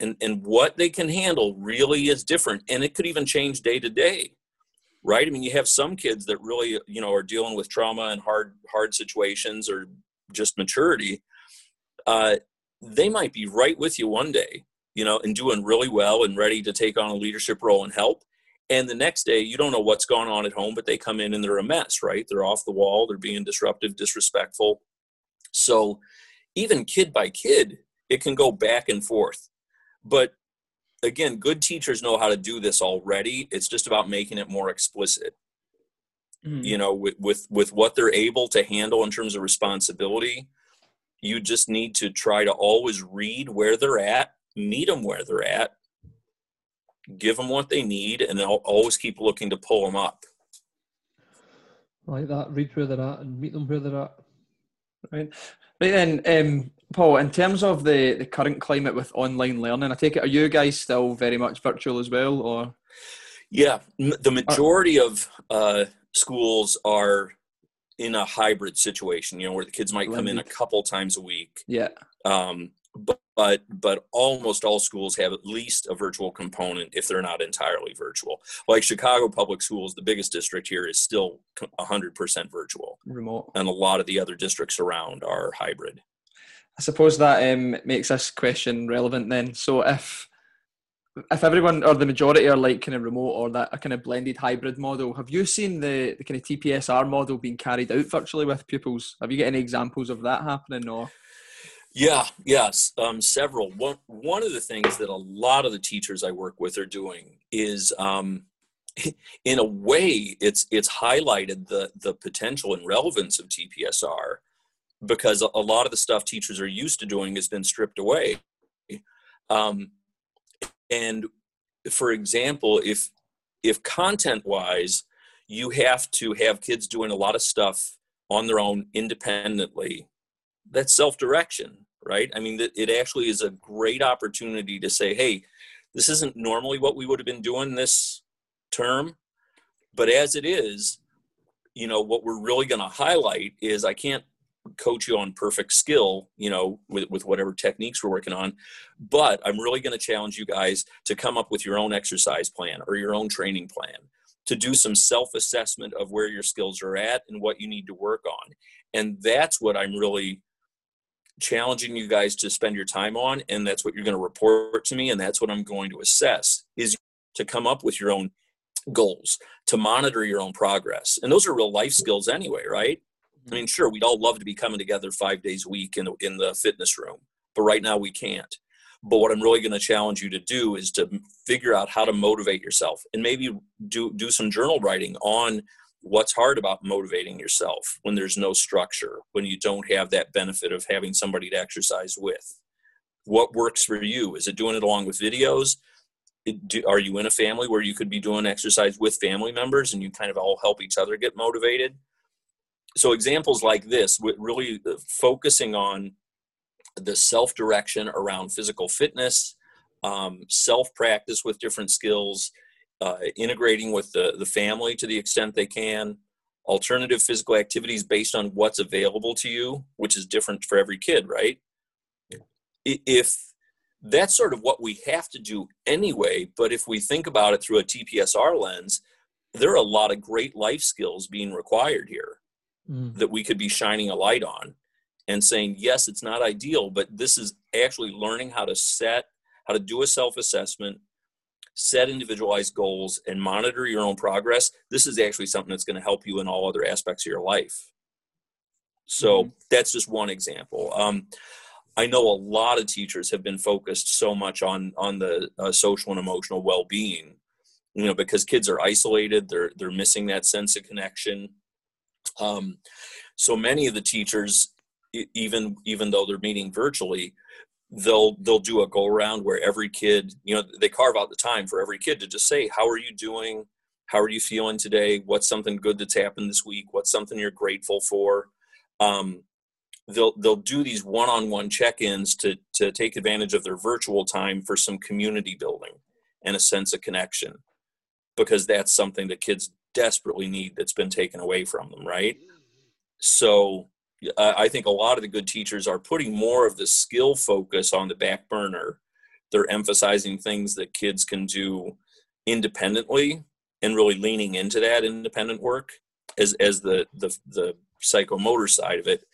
[SPEAKER 3] and and what they can handle really is different and it could even change day to day right? I mean you have some kids that really you know are dealing with trauma and hard hard situations or just maturity uh, they might be right with you one day you know and doing really well and ready to take on a leadership role and help. And the next day you don't know what's going on at home but they come in and they're a mess right? They're off the wall they're being disruptive disrespectful. So even kid by kid, it can go back and forth. But again, good teachers know how to do this already. It's just about making it more explicit. Mm-hmm. You know, with, with with what they're able to handle in terms of responsibility, you just need to try to always read where they're at, meet them where they're at, give them what they need, and then always keep looking to pull them up.
[SPEAKER 2] like that. Read where they're at and meet them where they're at.
[SPEAKER 1] Right. Right then, um, Paul, in terms of the, the current climate with online learning, I take it, are you guys still very much virtual as well? or?
[SPEAKER 3] Yeah, the majority of uh, schools are in a hybrid situation, you know, where the kids might come in a couple times a week.
[SPEAKER 1] Yeah.
[SPEAKER 3] Um, but, but but almost all schools have at least a virtual component if they're not entirely virtual. Like Chicago Public Schools, the biggest district here is still 100% virtual.
[SPEAKER 1] Remote.
[SPEAKER 3] And a lot of the other districts around are hybrid.
[SPEAKER 1] I suppose that um, makes this question relevant then. So if if everyone or the majority are like kind of remote or that a kind of blended hybrid model, have you seen the, the kind of TPSR model being carried out virtually with pupils? Have you got any examples of that happening or?
[SPEAKER 3] Yeah, yes, um, several. One one of the things that a lot of the teachers I work with are doing is, um, in a way, it's it's highlighted the the potential and relevance of TPSR because a, lot of the stuff teachers are used to doing has been stripped away. Um, and for example, if if content wise, you have to have kids doing a lot of stuff on their own independently that's self-direction right i mean it actually is a great opportunity to say hey this isn't normally what we would have been doing this term but as it is you know what we're really going to highlight is i can't coach you on perfect skill you know with, with whatever techniques we're working on. But i'm really going to challenge you guys to come up with your own exercise plan or your own training plan to do some self-assessment of where your skills are at and what you need to work on. And that's what i'm really challenging you guys to spend your time on and that's what you're going to report to me and that's what i'm going to assess is to come up with your own goals to monitor your own progress. And those are real life skills anyway right Mm-hmm. i mean sure we'd all love to be coming together five days a week in the, in the fitness room but right now we can't but what i'm really going to challenge you to do is to figure out how to motivate yourself and maybe do do some journal writing on what's hard about motivating yourself when there's no structure, when you don't have that benefit of having somebody to exercise with? What works for you? Is it doing it along with videos? are you in a family where you could be doing exercise with family members and you kind of all help each other get motivated? So, examples like this, with really uh, focusing on the self direction around physical fitness, um, self practice with different skills, uh, integrating with the, the family to the extent they can, alternative physical activities based on what's available to you, which is different for every kid, right? If that's sort of what we have to do anyway, but if we think about it through a TPSR lens, there are a lot of great life skills being required here mm. that we could be shining a light on and saying, yes, it's not ideal, but this is actually learning how to set, how to do a self assessment, set individualized goals, and monitor your own progress. This is actually something that's going to help you in all other aspects of your life. So mm-hmm. that's just one example. Um, I know a lot of teachers have been focused so much on on the uh, social and emotional well being, you know, because kids are isolated, they're they're missing that sense of connection. Um, so many of the teachers even even though they're meeting virtually they'll they'll do a go around where every kid you know they carve out the time for every kid to just say how are you doing? How are you feeling today? What's something good that's happened this week? What's something you're grateful for? Um, they'll they'll do these one-on-one check-ins to to take advantage of their virtual time for some community building and a sense of connection because that's something that kids desperately need that's been taken away from them right so I think a lot of the good teachers are putting more of the skill focus on the back burner. They're emphasizing things that kids can do independently and really leaning into that independent work as as the the the psychomotor side of it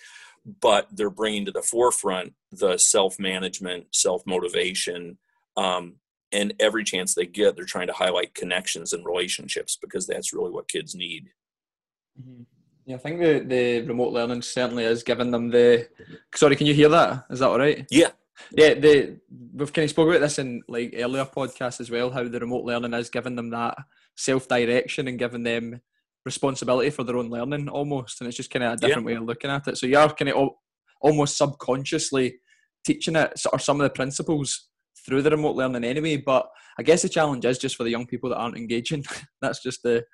[SPEAKER 3] but they're bringing to the forefront the self management self motivation um, and every chance they get they're trying to highlight connections and relationships because that's really what kids need
[SPEAKER 1] mm-hmm. Yeah, I think the, the remote learning certainly is giving them the. Sorry, can you hear that? Is that all right?
[SPEAKER 3] Yeah.
[SPEAKER 1] Yeah, the we've kind of spoke about this in like earlier podcasts as well. How the remote learning is giving them that self direction and giving them responsibility for their own learning almost, and it's just kind of a different yeah. way of looking at it. So you're kind of almost subconsciously teaching it or some of the principles through the remote learning anyway. But I guess the challenge is just for the young people that aren't engaging. that's just the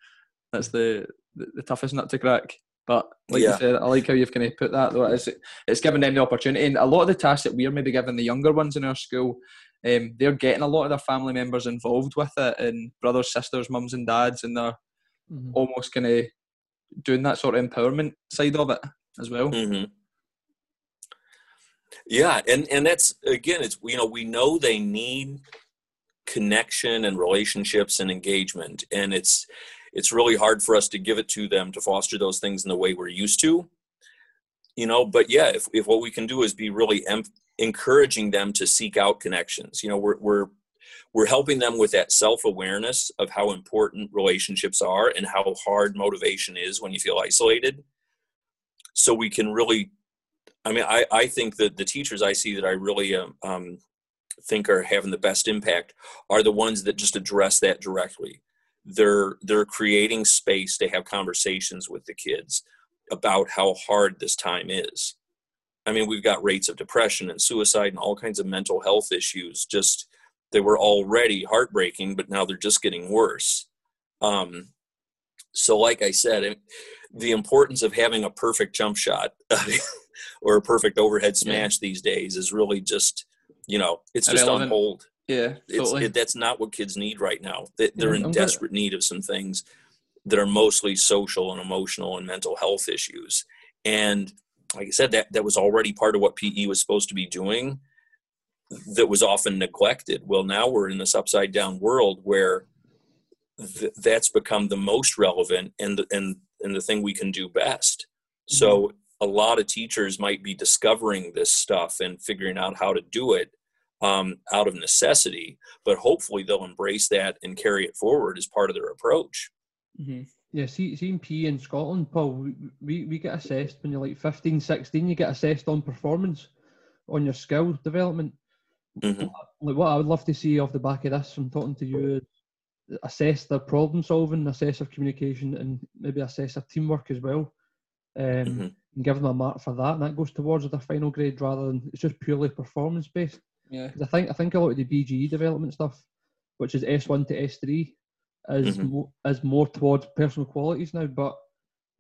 [SPEAKER 1] that's the, the, the toughest nut to crack. But like yeah. you said, I like how you've kind of put that though. It's it's giving them the opportunity, and a lot of the tasks that we're maybe giving the younger ones in our school, um, they're getting a lot of their family members involved with it, and brothers, sisters, mums, and dads, and they're mm-hmm. almost kind of doing that sort of empowerment side of it as well.
[SPEAKER 3] Mm-hmm. Yeah, and and that's again, it's you know we know they need connection and relationships and engagement, and it's it's really hard for us to give it to them to foster those things in the way we're used to you know but yeah if, if what we can do is be really em- encouraging them to seek out connections you know we're we're we're helping them with that self-awareness of how important relationships are and how hard motivation is when you feel isolated. So we can really i mean i i think that the teachers i see that i really um, um think are having the best impact are the ones that just address that directly. They're they're creating space to have conversations with the kids about how hard this time is. I mean we've got rates of depression and suicide and all kinds of mental health issues just they were already heartbreaking but now they're just getting worse. Um, so like i said the importance of having a perfect jump shot or a perfect overhead smash yeah. these days is really just you know it's just on hold
[SPEAKER 1] yeah,
[SPEAKER 3] totally. It, that's not what kids need right now. They, are in I'm desperate need of some things that are mostly social and emotional and mental health issues. And like I said, that that was already part of what PE was supposed to be doing. That was often neglected. Well, now we're in this upside down world where th- that's become the most relevant and the, and and the thing we can do best. Mm-hmm. So a lot of teachers might be discovering this stuff and figuring out how to do it um, out of necessity, but hopefully they'll embrace that and carry it forward as part of their approach.
[SPEAKER 2] Mm-hmm. Yeah, see, seeing P in Scotland, Paul, we, we get assessed when you're like 15, 16, you get assessed on performance, on your skill development. Mm-hmm. Like what I would love to see off the back of this from talking to you is assess their problem solving, assess their communication, and maybe assess their teamwork as well. Um, mm-hmm. And give them a mark for that, and that goes towards their final grade rather than it's just purely performance based.
[SPEAKER 1] Yeah.
[SPEAKER 2] I think I think a lot of the BGE development stuff, which is S one to S three, is mm-hmm. mo- is more towards personal qualities now. But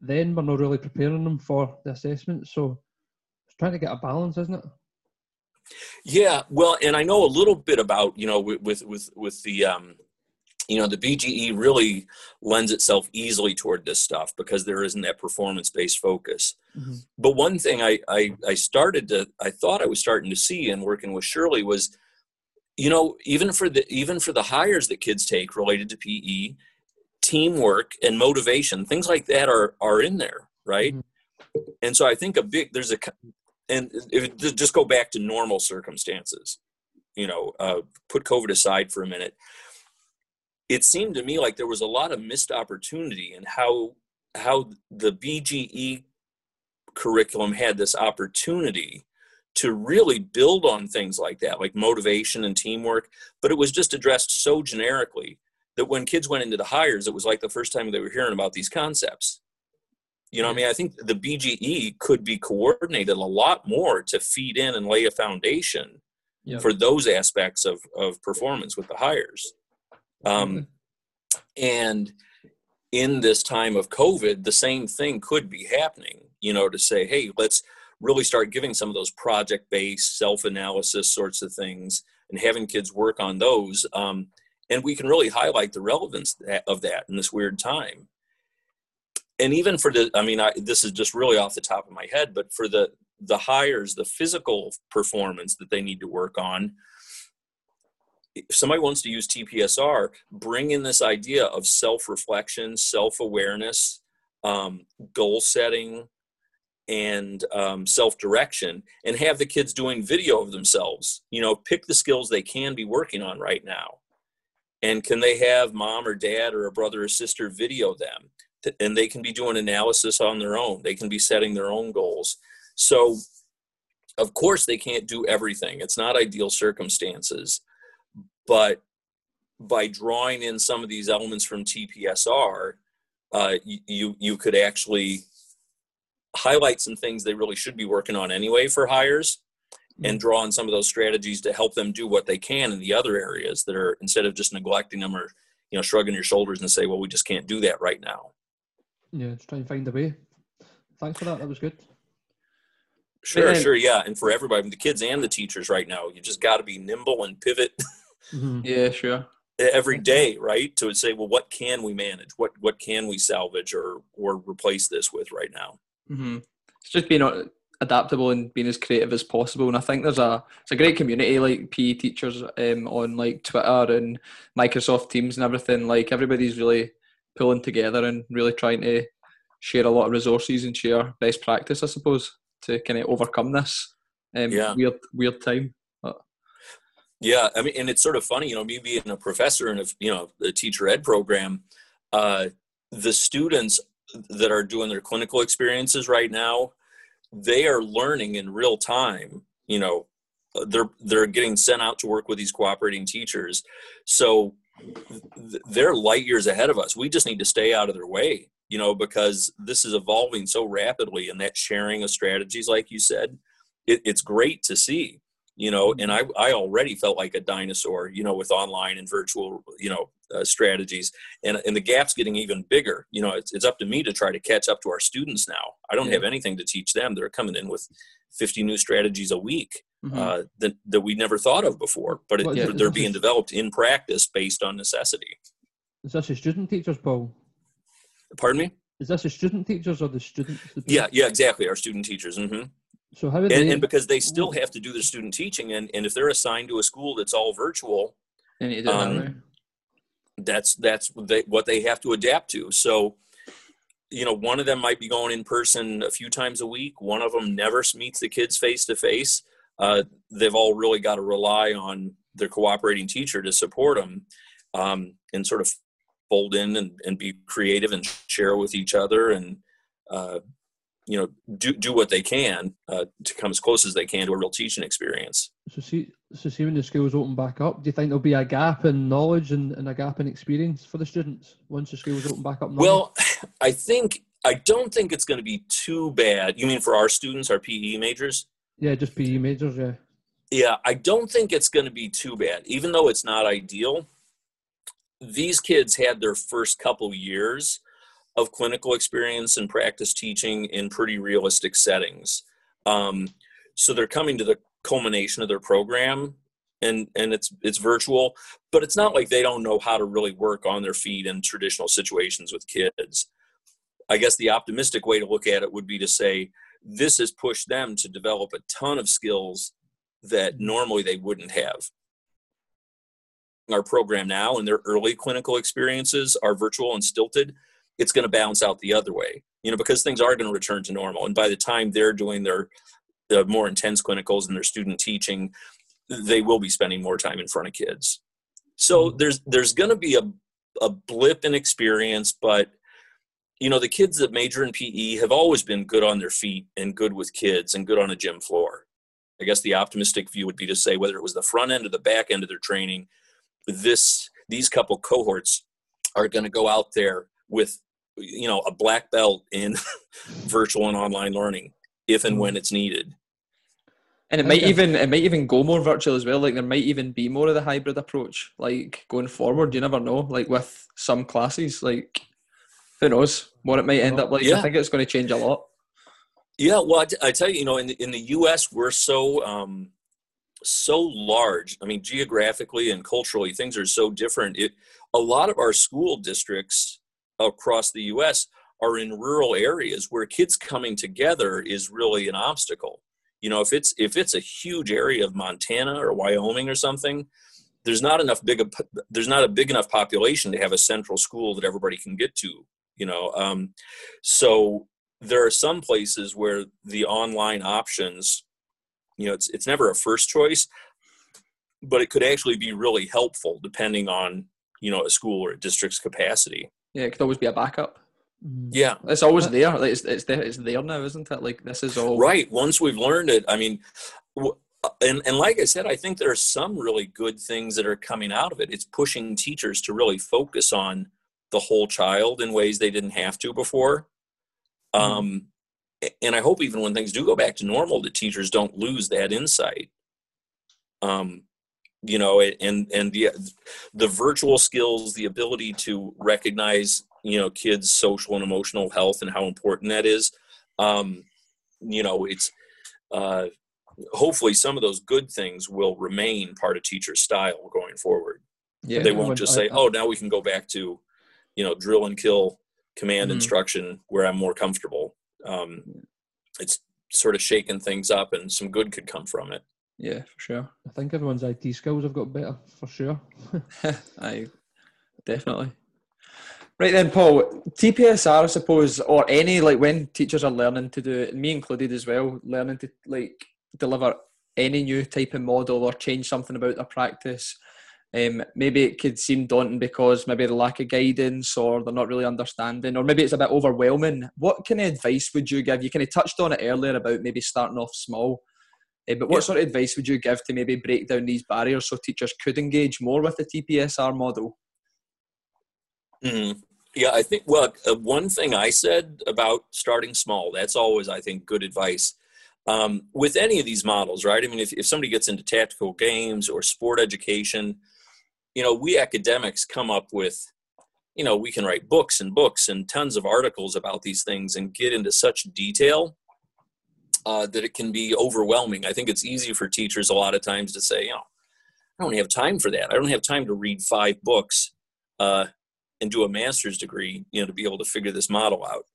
[SPEAKER 2] then we're not really preparing them for the assessment. So it's trying to get a balance, isn't it?
[SPEAKER 3] Yeah, well, and I know a little bit about you know with with with, with the um, you know the bge really lends itself easily toward this stuff because there isn't that performance based focus mm-hmm. but one thing I, I i started to i thought i was starting to see in working with shirley was you know even for the even for the Highers that kids take related to pe teamwork and motivation things like that are are in there right mm-hmm. and so i think a big there's a and if, just go back to normal circumstances you know uh, put covid aside for a minute it seemed to me like there was a lot of missed opportunity in how how the BGE curriculum had this opportunity to really build on things like that, like motivation and teamwork, but it was just addressed so generically that when kids went into the Highers, it was like the first time they were hearing about these concepts. You know, I mean, I think the BGE could be coordinated a lot more to feed in and lay a foundation yep. for those aspects of, of performance with the Highers. Um, and in this time of COVID, the same thing could be happening, you know, to say, hey, let's really start giving some of those project based self analysis sorts of things and having kids work on those. Um, and we can really highlight the relevance of that in this weird time. And even for the, I mean, I, this is just really off the top of my head, but for the the Highers, the physical performance that they need to work on, if somebody wants to use TPSR, bring in this idea of self reflection, self awareness, um, goal setting, and um, self direction, and have the kids doing video of themselves. You know, pick the skills they can be working on right now. And can they have mom or dad or a brother or sister video them? And they can be doing analysis on their own. They can be setting their own goals. So, of course, they can't do everything. It's not ideal circumstances but by drawing in some of these elements from TPSR, uh, you you could actually highlight some things they really should be working on anyway for Highers, and mm-hmm. draw on some of those strategies to help them do what they can in the other areas that are instead of just neglecting them or you know shrugging your shoulders and say, well, we just can't do that right now.
[SPEAKER 2] Yeah, just try and find a way. Thanks for that. That was good.
[SPEAKER 3] Sure, sure, yeah, and for everybody, the kids and the teachers right now, you just got to be nimble and pivot.
[SPEAKER 1] Mm-hmm. Yeah, sure.
[SPEAKER 3] Every day, right? To say, well, what can we manage? What what can we salvage or or replace this with right now?
[SPEAKER 1] Mm-hmm. It's just being adaptable and being as creative as possible. And I think there's a it's a great community like PE teachers um, on like Twitter and Microsoft Teams and everything. Like everybody's really pulling together and really trying to share a lot of resources and share best practice, I suppose, to kind of overcome this um, yeah. weird weird time.
[SPEAKER 3] Yeah, I mean, and it's sort of funny, you know, me being a professor in a you know the teacher ed program, uh, the students that are doing their clinical experiences right now, they are learning in real time. You know, they're they're getting sent out to work with these cooperating teachers, so they're light years ahead of us. We just need to stay out of their way, you know, because this is evolving so rapidly, and that sharing of strategies, like you said, it, it's great to see you know and i i already felt like a dinosaur you know with online and virtual you know uh, strategies and and the gap's getting even bigger you know it's, it's up to me to try to catch up to our students now. I don't yeah. have anything to teach them. They're coming in with 50 new strategies a week mm-hmm. uh, that, that we never thought of before but it, yeah, they're being developed in practice based on necessity.
[SPEAKER 2] Is this a student teachers paul
[SPEAKER 3] pardon me?
[SPEAKER 2] Is this the student teachers or the students
[SPEAKER 3] yeah yeah exactly our student teachers mm-hmm. So how and, they, and because they still have to do their student teaching, and, and if they're assigned to a school that's all virtual, um, that's that's what they, what they have to adapt to. So, you know, one of them might be going in person a few times a week. One of them never meets the kids face to face. They've all really got to rely on their cooperating teacher to support them um, and sort of fold in and, and be creative and share with each other and uh, you know do do what they can uh, to come as close as they can to a real teaching experience.
[SPEAKER 2] So see, so see when the schools open back up, do you think there'll be a gap in knowledge and, and a gap in experience for the students once the schools open back up?
[SPEAKER 3] Well, I think I don't think it's going to be too bad. You mean for our students, our PE majors?
[SPEAKER 2] Yeah, just PE majors. Yeah.
[SPEAKER 3] Yeah, I don't think it's going to be too bad, even though it's not ideal. These kids had their first couple years of clinical experience and practice teaching in pretty realistic settings. Um, so they're coming to the culmination of their program and and it's it's virtual but it's not like they don't know how to really work on their feet in traditional situations with kids i guess the optimistic way to look at it would be to say this has pushed them to develop a ton of skills that normally they wouldn't have our program now and their early clinical experiences are virtual and stilted it's going to balance out the other way you know because things are going to return to normal. And by the time they're doing their the more intense clinicals and their student teaching they will be spending more time in front of kids. So mm-hmm. there's there's going to be a, a blip in experience but you know the kids that major in pe have always been good on their feet and good with kids and good on a gym floor. I guess the optimistic view would be to say whether it was the front end or the back end of their training this these couple cohorts are going to go out there with you know a black belt in virtual and online learning if and when mm-hmm. it's needed
[SPEAKER 1] and it might even it might even go more virtual as well like there might even be more of the hybrid approach like going forward you never know like with some classes like who knows what it might end up like yeah. i think it's going to change a lot
[SPEAKER 3] yeah well i, tell you you know in the, in the us we're so um so large. I mean, geographically and culturally, things are so different. It, a lot of our school districts across the U.S. are in rural areas where kids coming together is really an obstacle. You know, if it's if it's a huge area of Montana or Wyoming or something, there's not enough big there's not a big enough population to have a central school that everybody can get to. You know, um, so there are some places where the online options you know it's it's never a first choice but it could actually be really helpful depending on you know a school or a district's capacity
[SPEAKER 1] yeah it could always be a backup
[SPEAKER 3] mm-hmm. yeah
[SPEAKER 1] it's always there like it's, it's there it's there now isn't it like this is all
[SPEAKER 3] right once we've learned it i mean and, and like i said i think there are some really good things that are coming out of it it's pushing teachers to really focus on the whole child in ways they didn't have to before mm-hmm. um, and I hope even when things do go back to normal, the teachers don't lose that insight. Um, you know, and and the the virtual skills, the ability to recognize you know kids' social and emotional health and how important that is. Um, you know, it's uh, hopefully some of those good things will remain part of teacher style going forward. Yeah, they won't just say, "Oh, now we can go back to, you know, drill and kill command mm-hmm. instruction where I'm more comfortable." um, it's sort of shaken things up and some good could come from it.
[SPEAKER 1] Yeah, for sure.
[SPEAKER 2] I think everyone's IT skills have got better for sure.
[SPEAKER 1] I definitely. Right then, Paul, TPSR, I suppose, or any like when teachers are learning to do it, me included as well, learning to like deliver any new type of model or change something about their practice um, maybe it could seem daunting because maybe the lack of guidance or they're not really understanding, or maybe it's a bit overwhelming. What kind of advice would you give? You kind of touched on it earlier about maybe starting off small, uh, but what yeah. sort of advice would you give to maybe break down these barriers so teachers could engage more with the TPSR model?
[SPEAKER 3] Mm-hmm. Yeah, I think, well, uh, one thing I said about starting small, that's always, I think, good advice. Um, with any of these models, right? I mean, if, if somebody gets into tactical games or sport education, you know, we academics come up with, you know, we can write books and books and tons of articles about these things and get into such detail uh, that it can be overwhelming. I think it's easy for teachers a lot of times to say, you know, I don't have time for that. I don't have time to read five books uh, and do a master's degree, you know, to be able to figure this model out.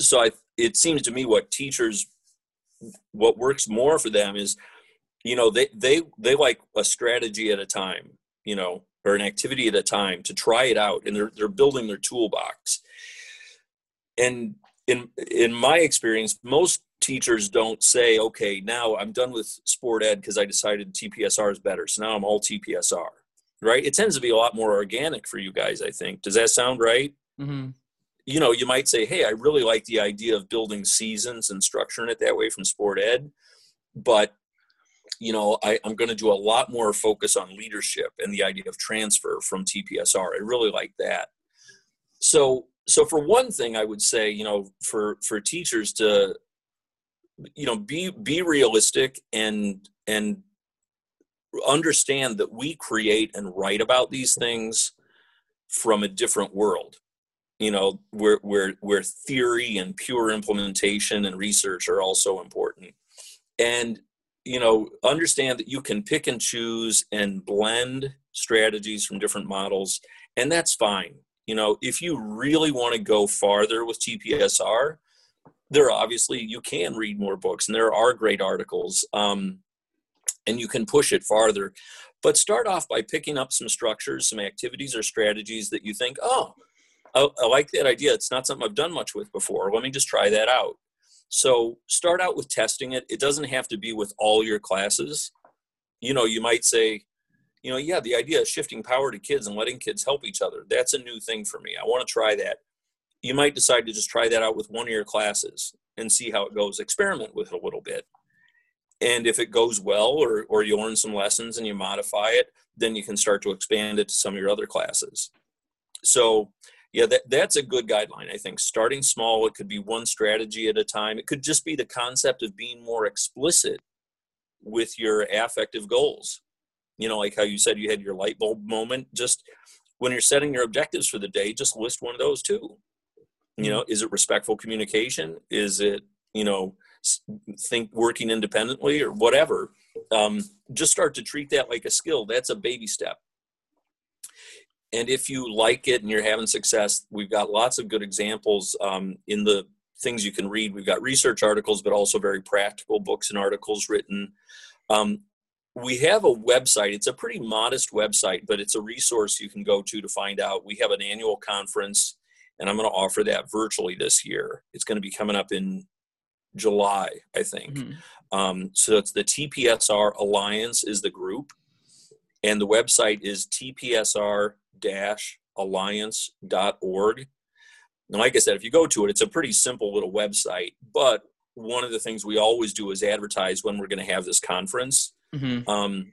[SPEAKER 3] So I, it seems to me what teachers, what works more for them is, you know, they they they like a strategy at a time you know, or an activity at a time to try it out, and they're they're building their toolbox. And in in my experience, most teachers don't say, "Okay, now I'm done with sport ed because I decided TPSR is better, so now I'm all TPSR." Right? It tends to be a lot more organic for you guys. I think. Does that sound right? Mm-hmm. You know, you might say, "Hey, I really like the idea of building seasons and structuring it that way from sport ed," but you know, I, am going to do a lot more focus on leadership and the idea of transfer from TPSR. I really like that. So, so for one thing, I would say, you know, for for teachers to, you know, be be realistic and and understand that we create and write about these things from a different world you know where where where theory and pure implementation and research are also important. And you know understand that you can pick and choose and blend strategies from different models and that's fine you know if you really want to go farther with tpsr there obviously you can read more books and there are great articles um, and you can push it farther. But start off by picking up some structures some activities or strategies that you think oh I, I like that idea. It's not something i've done much with before. Let me just try that out. So start out with testing it. It doesn't have to be with all your classes. You know you might say you know yeah the idea of shifting power to kids and letting kids help each other that's a new thing for me i want to try that you might decide to just try that out with one of your classes and see how it goes. Experiment with it a little bit. And if it goes well or, or you learn some lessons and you modify it, then you can start to expand it to some of your other classes. So, yeah, that, that's a good guideline, I think. Starting small, it could be one strategy at a time. It could just be the concept of being more explicit with your affective goals. You know, like how you said you had your light bulb moment. Just when you're setting your objectives for the day, just list one of those too. You know is it respectful communication? Is it you know think working independently or whatever? Um, just start to treat that like a skill. That's a baby step. And if you like it and you're having success we've got lots of good examples um, in the things you can read. We've got research articles but also very practical books and articles written. Um, we have a website it's a pretty modest website but it's a resource you can go to to find out we have an annual conference and I'm going to offer that virtually this year. It's going to be coming up in July, I think. Mm-hmm. Um, so it's the TPSR Alliance is the group, and the website is tpsr-alliance.org. And like I said, if you go to it, it's a pretty simple little website. But one of the things we always do is advertise when we're going to have this conference. Mm-hmm. Um,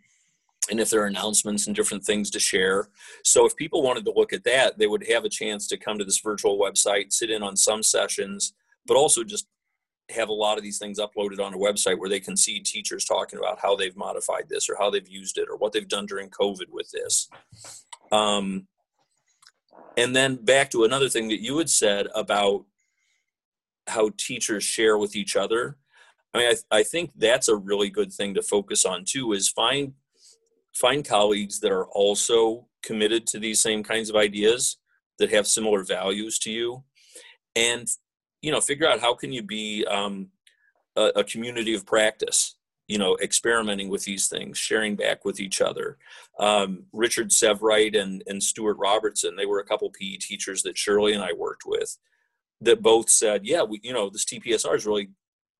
[SPEAKER 3] and if there are announcements and different things to share. So if people wanted to look at that, they would have a chance to come to this virtual website, sit in on some sessions, but also just have a lot of these things uploaded on a website where they can see teachers talking about how they've modified this or how they've used it or what they've done during COVID with this. Um, and then back to another thing that you had said about how teachers share with each other. I mean, I, I think that's a really good thing to focus on too. Is find find colleagues that are also committed to these same kinds of ideas that have similar values to you and you know figure out how can you be um, a, a, community of practice you know experimenting with these things sharing back with each other um, richard Sievwright and, and stuart robertson they were a couple pe teachers that shirley and i worked with that both said yeah we you know this tpsr is really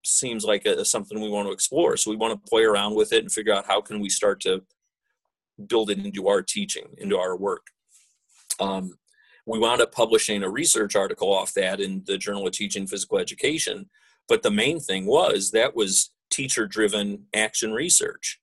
[SPEAKER 3] seems like a, something we want to explore so we want to play around with it and figure out how can we start to build it into our teaching, into our work. Um, we wound up publishing a research article off that in the Journal of Teaching Physical Education. But the main thing was that was teacher driven action research.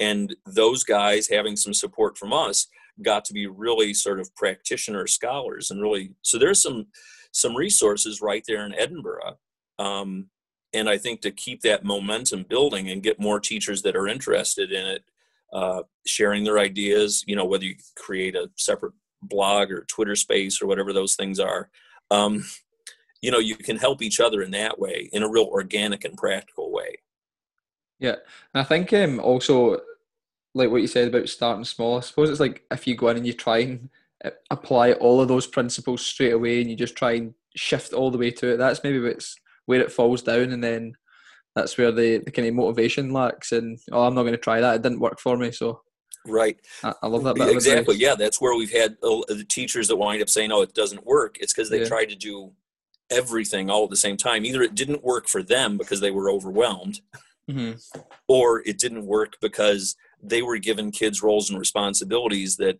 [SPEAKER 3] And those guys having some support from us got to be really sort of practitioner scholars and really so there's some some resources right there in Edinburgh. Um, and I think to keep that momentum building and get more teachers that are interested in it uh, sharing their ideas, you know, whether you create a separate blog or Twitter space or whatever those things are. Um, you know, you can help each other in that way, in a real organic and practical way.
[SPEAKER 1] Yeah, and I think um, also like what you said about starting small. I suppose it's like if you go in and you try and uh, apply all of those principles straight away, and you just try and shift all the way to it. That's maybe what's where it falls down, and then that's where the, the kind of motivation lacks and oh i'm not going to try that it didn't work for me so
[SPEAKER 3] right.
[SPEAKER 1] I, love that
[SPEAKER 3] exactly yeah that's where we've had uh, the teachers that wind up saying oh it doesn't work it's because they yeah. tried to do everything all at the same time. Either it didn't work for them because they were overwhelmed mm-hmm. or it didn't work because they were given kids roles and responsibilities that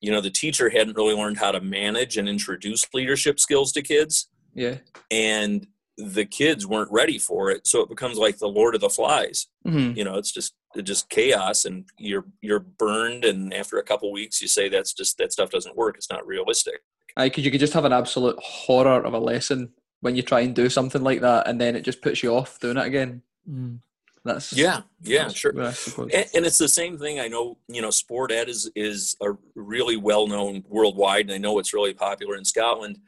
[SPEAKER 3] you know the teacher hadn't really learned how to manage and introduce leadership skills to kids.
[SPEAKER 1] Yeah.
[SPEAKER 3] And the kids weren't ready for it so it becomes like the lord of the flies. Mm-hmm. you know it's just it's just chaos and you're you're burned and after a couple weeks you say that's just that stuff doesn't work. It's not realistic.
[SPEAKER 1] Because you could just have an absolute horror of a lesson when you try and do something like that and then it just puts you off doing it again. Mm. that's
[SPEAKER 3] yeah yeah that's sure. and, and, it's the same thing i know you know sport ed is is a really well known worldwide and i know it's really popular in scotland.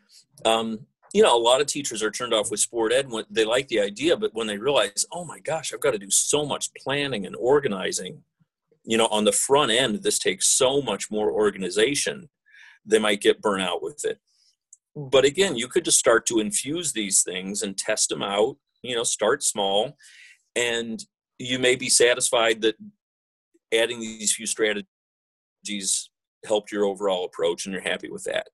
[SPEAKER 3] Um, you know, a lot of teachers are turned off with sport ed when they like the idea, but when they realize, oh my gosh, I've got to do so much planning and organizing, you know, on the front end, this takes so much more organization, they might get burnt out with it. But again, you could just start to infuse these things and test them out, you know, start small, and you may be satisfied that adding these few strategies helped your overall approach and you're happy with that.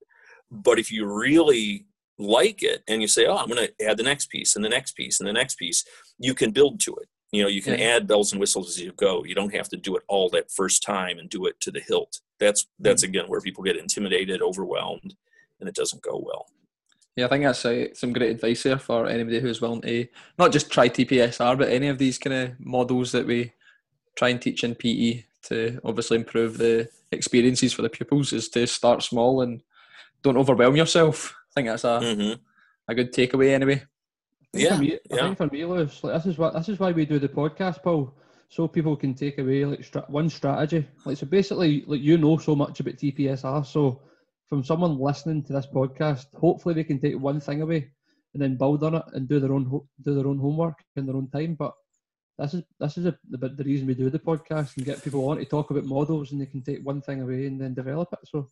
[SPEAKER 3] But if you really like it and you say, oh, I'm going to add the next piece and the next piece and the next piece, you can build to it. You know, you can yeah. add bells and whistles as you go. You don't have to do it all that first time and do it to the hilt. That's that's mm-hmm. again where people get intimidated, overwhelmed, and it doesn't go well.
[SPEAKER 1] Yeah, I think that's uh, some great advice here for anybody who's willing to not just try TPSR, but any of these kind of models that we try and teach in PE to obviously improve the experiences for the pupils is to start small and don't overwhelm yourself. I think that's a mm-hmm. a good takeaway anyway.
[SPEAKER 2] Yeah, me, I think for me, Lewis, like, this is what this is why we do the podcast, Paul, so people can take away like stra- one strategy. Like so, basically, like you know so much about TPSR, so from someone listening to this podcast, hopefully they can take one thing away and then build on it and do their own do their own homework in their own time. But this is this is a, the, the reason we do the podcast and get people on to talk about models and they can take one thing away and then develop it. So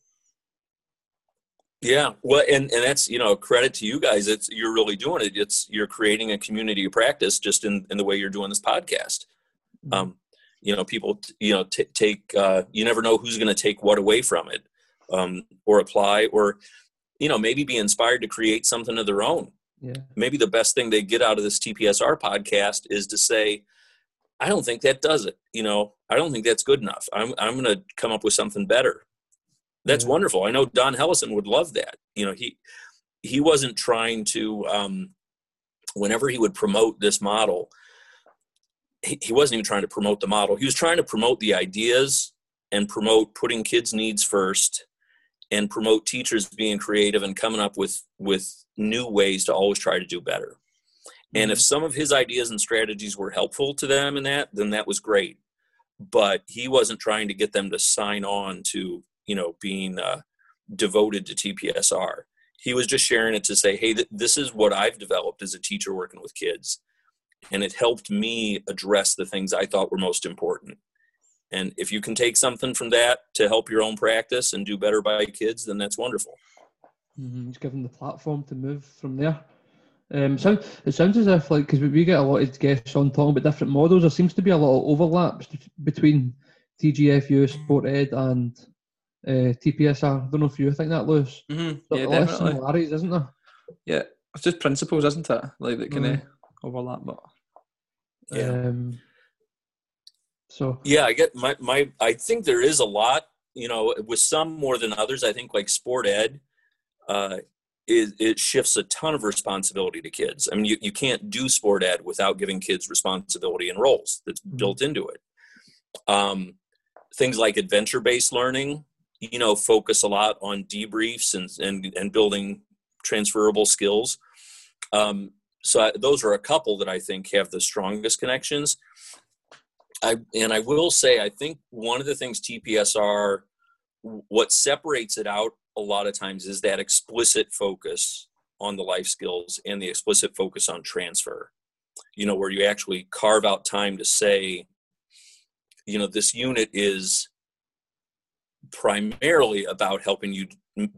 [SPEAKER 3] yeah, well, and and that's you know credit to you guys. It's you're really doing it. It's you're creating a community of practice just in in the way you're doing this podcast. Mm-hmm. Um, you know, people you know t- take. Uh, you never know who's going to take what away from it, um, or apply, or you know maybe be inspired to create something of their own.
[SPEAKER 2] Yeah.
[SPEAKER 3] Maybe the best thing they get out of this TPSR podcast is to say, I don't think that does it. You know, I don't think that's good enough. I'm I'm going to come up with something better that's wonderful. I know Don Hellison would love that. You know, he he wasn't trying to. Um, whenever he would promote this model, he, he wasn't even trying to promote the model. He was trying to promote the ideas and promote putting kids' needs first, and promote teachers being creative and coming up with with new ways to always try to do better. And if mm-hmm. some of his ideas and strategies were helpful to them in that, then that was great. But he wasn't trying to get them to sign on to you know being uh, devoted to TPSR. He was just sharing it to say, hey, th- this is what I've developed as a teacher working with kids, and it helped me address the things I thought were most important. And if you can take something from that to help your own practice and do better by kids, then that's wonderful.
[SPEAKER 2] Mm-hmm. Just give them the platform to move from there. Um, so it sounds as if, like, because we get a lot of guests on talking about different models, there seems to be a lot of overlaps between TGFU, Sport Ed, and uh, TPSR. I don't know if you think that, Lewis.
[SPEAKER 1] Mm-hmm. Yeah, definitely.
[SPEAKER 2] similarities, isn't there?
[SPEAKER 1] Yeah, it's just principles, isn't it? Like that kind of mm. overlap, but
[SPEAKER 2] yeah. Um, so
[SPEAKER 3] yeah, I get my my. I think there is a lot. You know, with some more than others. I think like sport ed, uh, it, it shifts a ton of responsibility to kids. I mean, you, you can't do sport ed without giving kids responsibility and roles that's mm-hmm. built into it. Um, things like adventure based learning you know focus a lot on debriefs and and, and building transferable skills. Um, so I, those are a couple that i think have the strongest connections. I, and i will say i think one of the things tpsr what separates it out a lot of times is that explicit focus on the life skills and the explicit focus on transfer. You know where you actually carve out time to say you know this unit is primarily about helping you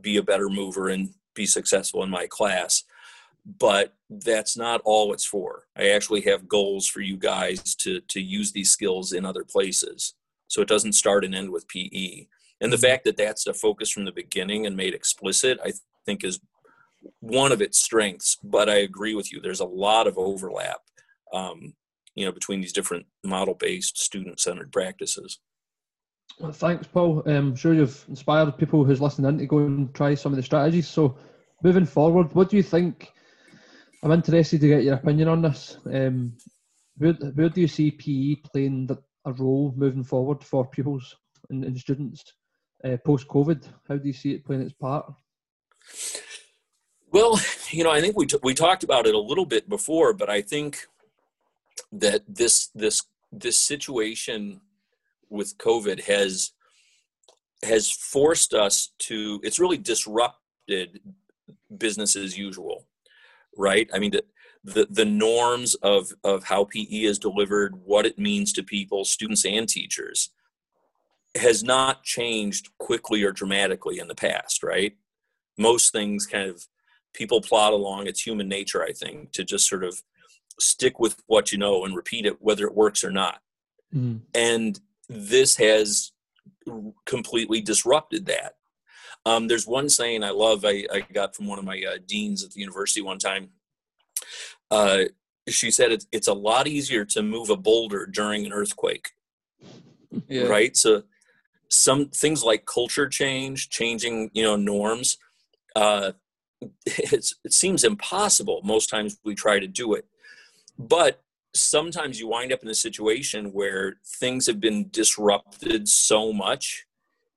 [SPEAKER 3] be a better mover and be successful in my class but that's not all it's for. I actually have goals for you guys to to use these skills in other places. So it doesn't start and end with pe and the mm-hmm. fact that that's the focus from the beginning and made explicit i think is one of its strengths but i agree with you. There's a lot of overlap um, you know between these different model based student centered practices
[SPEAKER 2] well, thanks, Paul. Um, I'm sure you've inspired people who's listening in to go and try some of the strategies. So, moving forward, what do you think? I'm interested to get your opinion on this. Um, where, where do you see PE playing a role moving forward for pupils and, and students uh, post COVID? How do you see it playing its part?
[SPEAKER 3] Well, you know, I think we t- we talked about it a little bit before, but I think that this this this situation with COVID has has forced us to. It's really disrupted business as usual. right? I mean, the, the, the norms of, of how PE is delivered, what it means to people, students and teachers, has not changed quickly or dramatically in the past, right? Most things kind of people plod along. It's human nature, I think, to just sort of stick with what you know and repeat it, whether it works or not. Mm. And this has completely disrupted that. Um, there's one saying I love I, I got from one of my uh, deans at the university one time. Uh, she said it's, it's a lot easier to move a boulder during an earthquake. Yeah. Right. So some things like culture change, changing, you know, norms, uh, it seems impossible most times we try to do it. But sometimes you wind up in a situation where things have been disrupted so much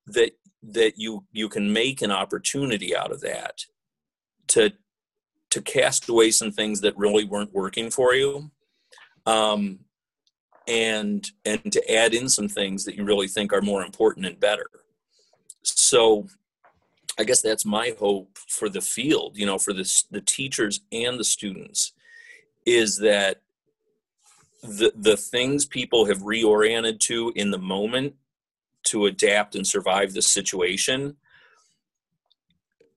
[SPEAKER 3] that that you you can make an opportunity out of that to to cast away some things that really weren't working for you um, and and to add in some things that you really think are more important and better. So i guess that's my hope for the field you know for the the teachers and the students is that the the things people have reoriented to in the moment to adapt and survive the situation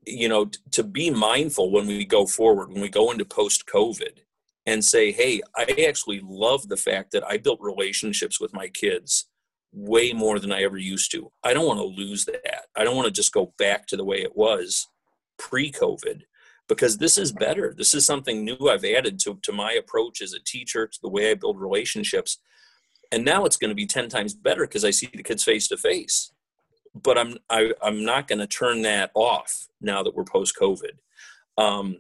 [SPEAKER 3] you know to be mindful when we go forward when we go into post covid and say hey i actually love the fact that i built relationships with my kids way more than i ever used to. I don't want to lose that. I don't want to just go back to the way it was pre covid because this is better. This is something new i've added to, to my approach as a teacher to the way i build relationships. And now it's going to be 10 times better because i see the kids face to face but i'm I, am i am not going to turn that off now that we're post covid um,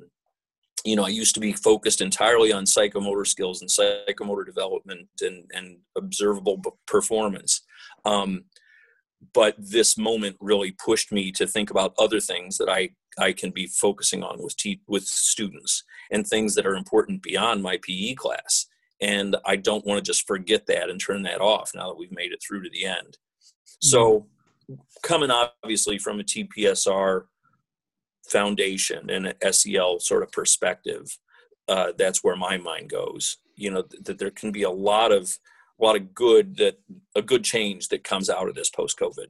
[SPEAKER 3] you know i used to be focused entirely on psychomotor skills and psychomotor development and, and observable performance. Um, but this moment really pushed me to think about other things that i i can be focusing on with te- with students and things that are important beyond my pe class. And i don't want to just forget that and turn that off now that we've made it through to the end. So coming obviously from a tpsr foundation and an sel sort of perspective uh, that's where my mind goes. You know th- that there can be a lot of a lot of good that a good change that comes out of this post covid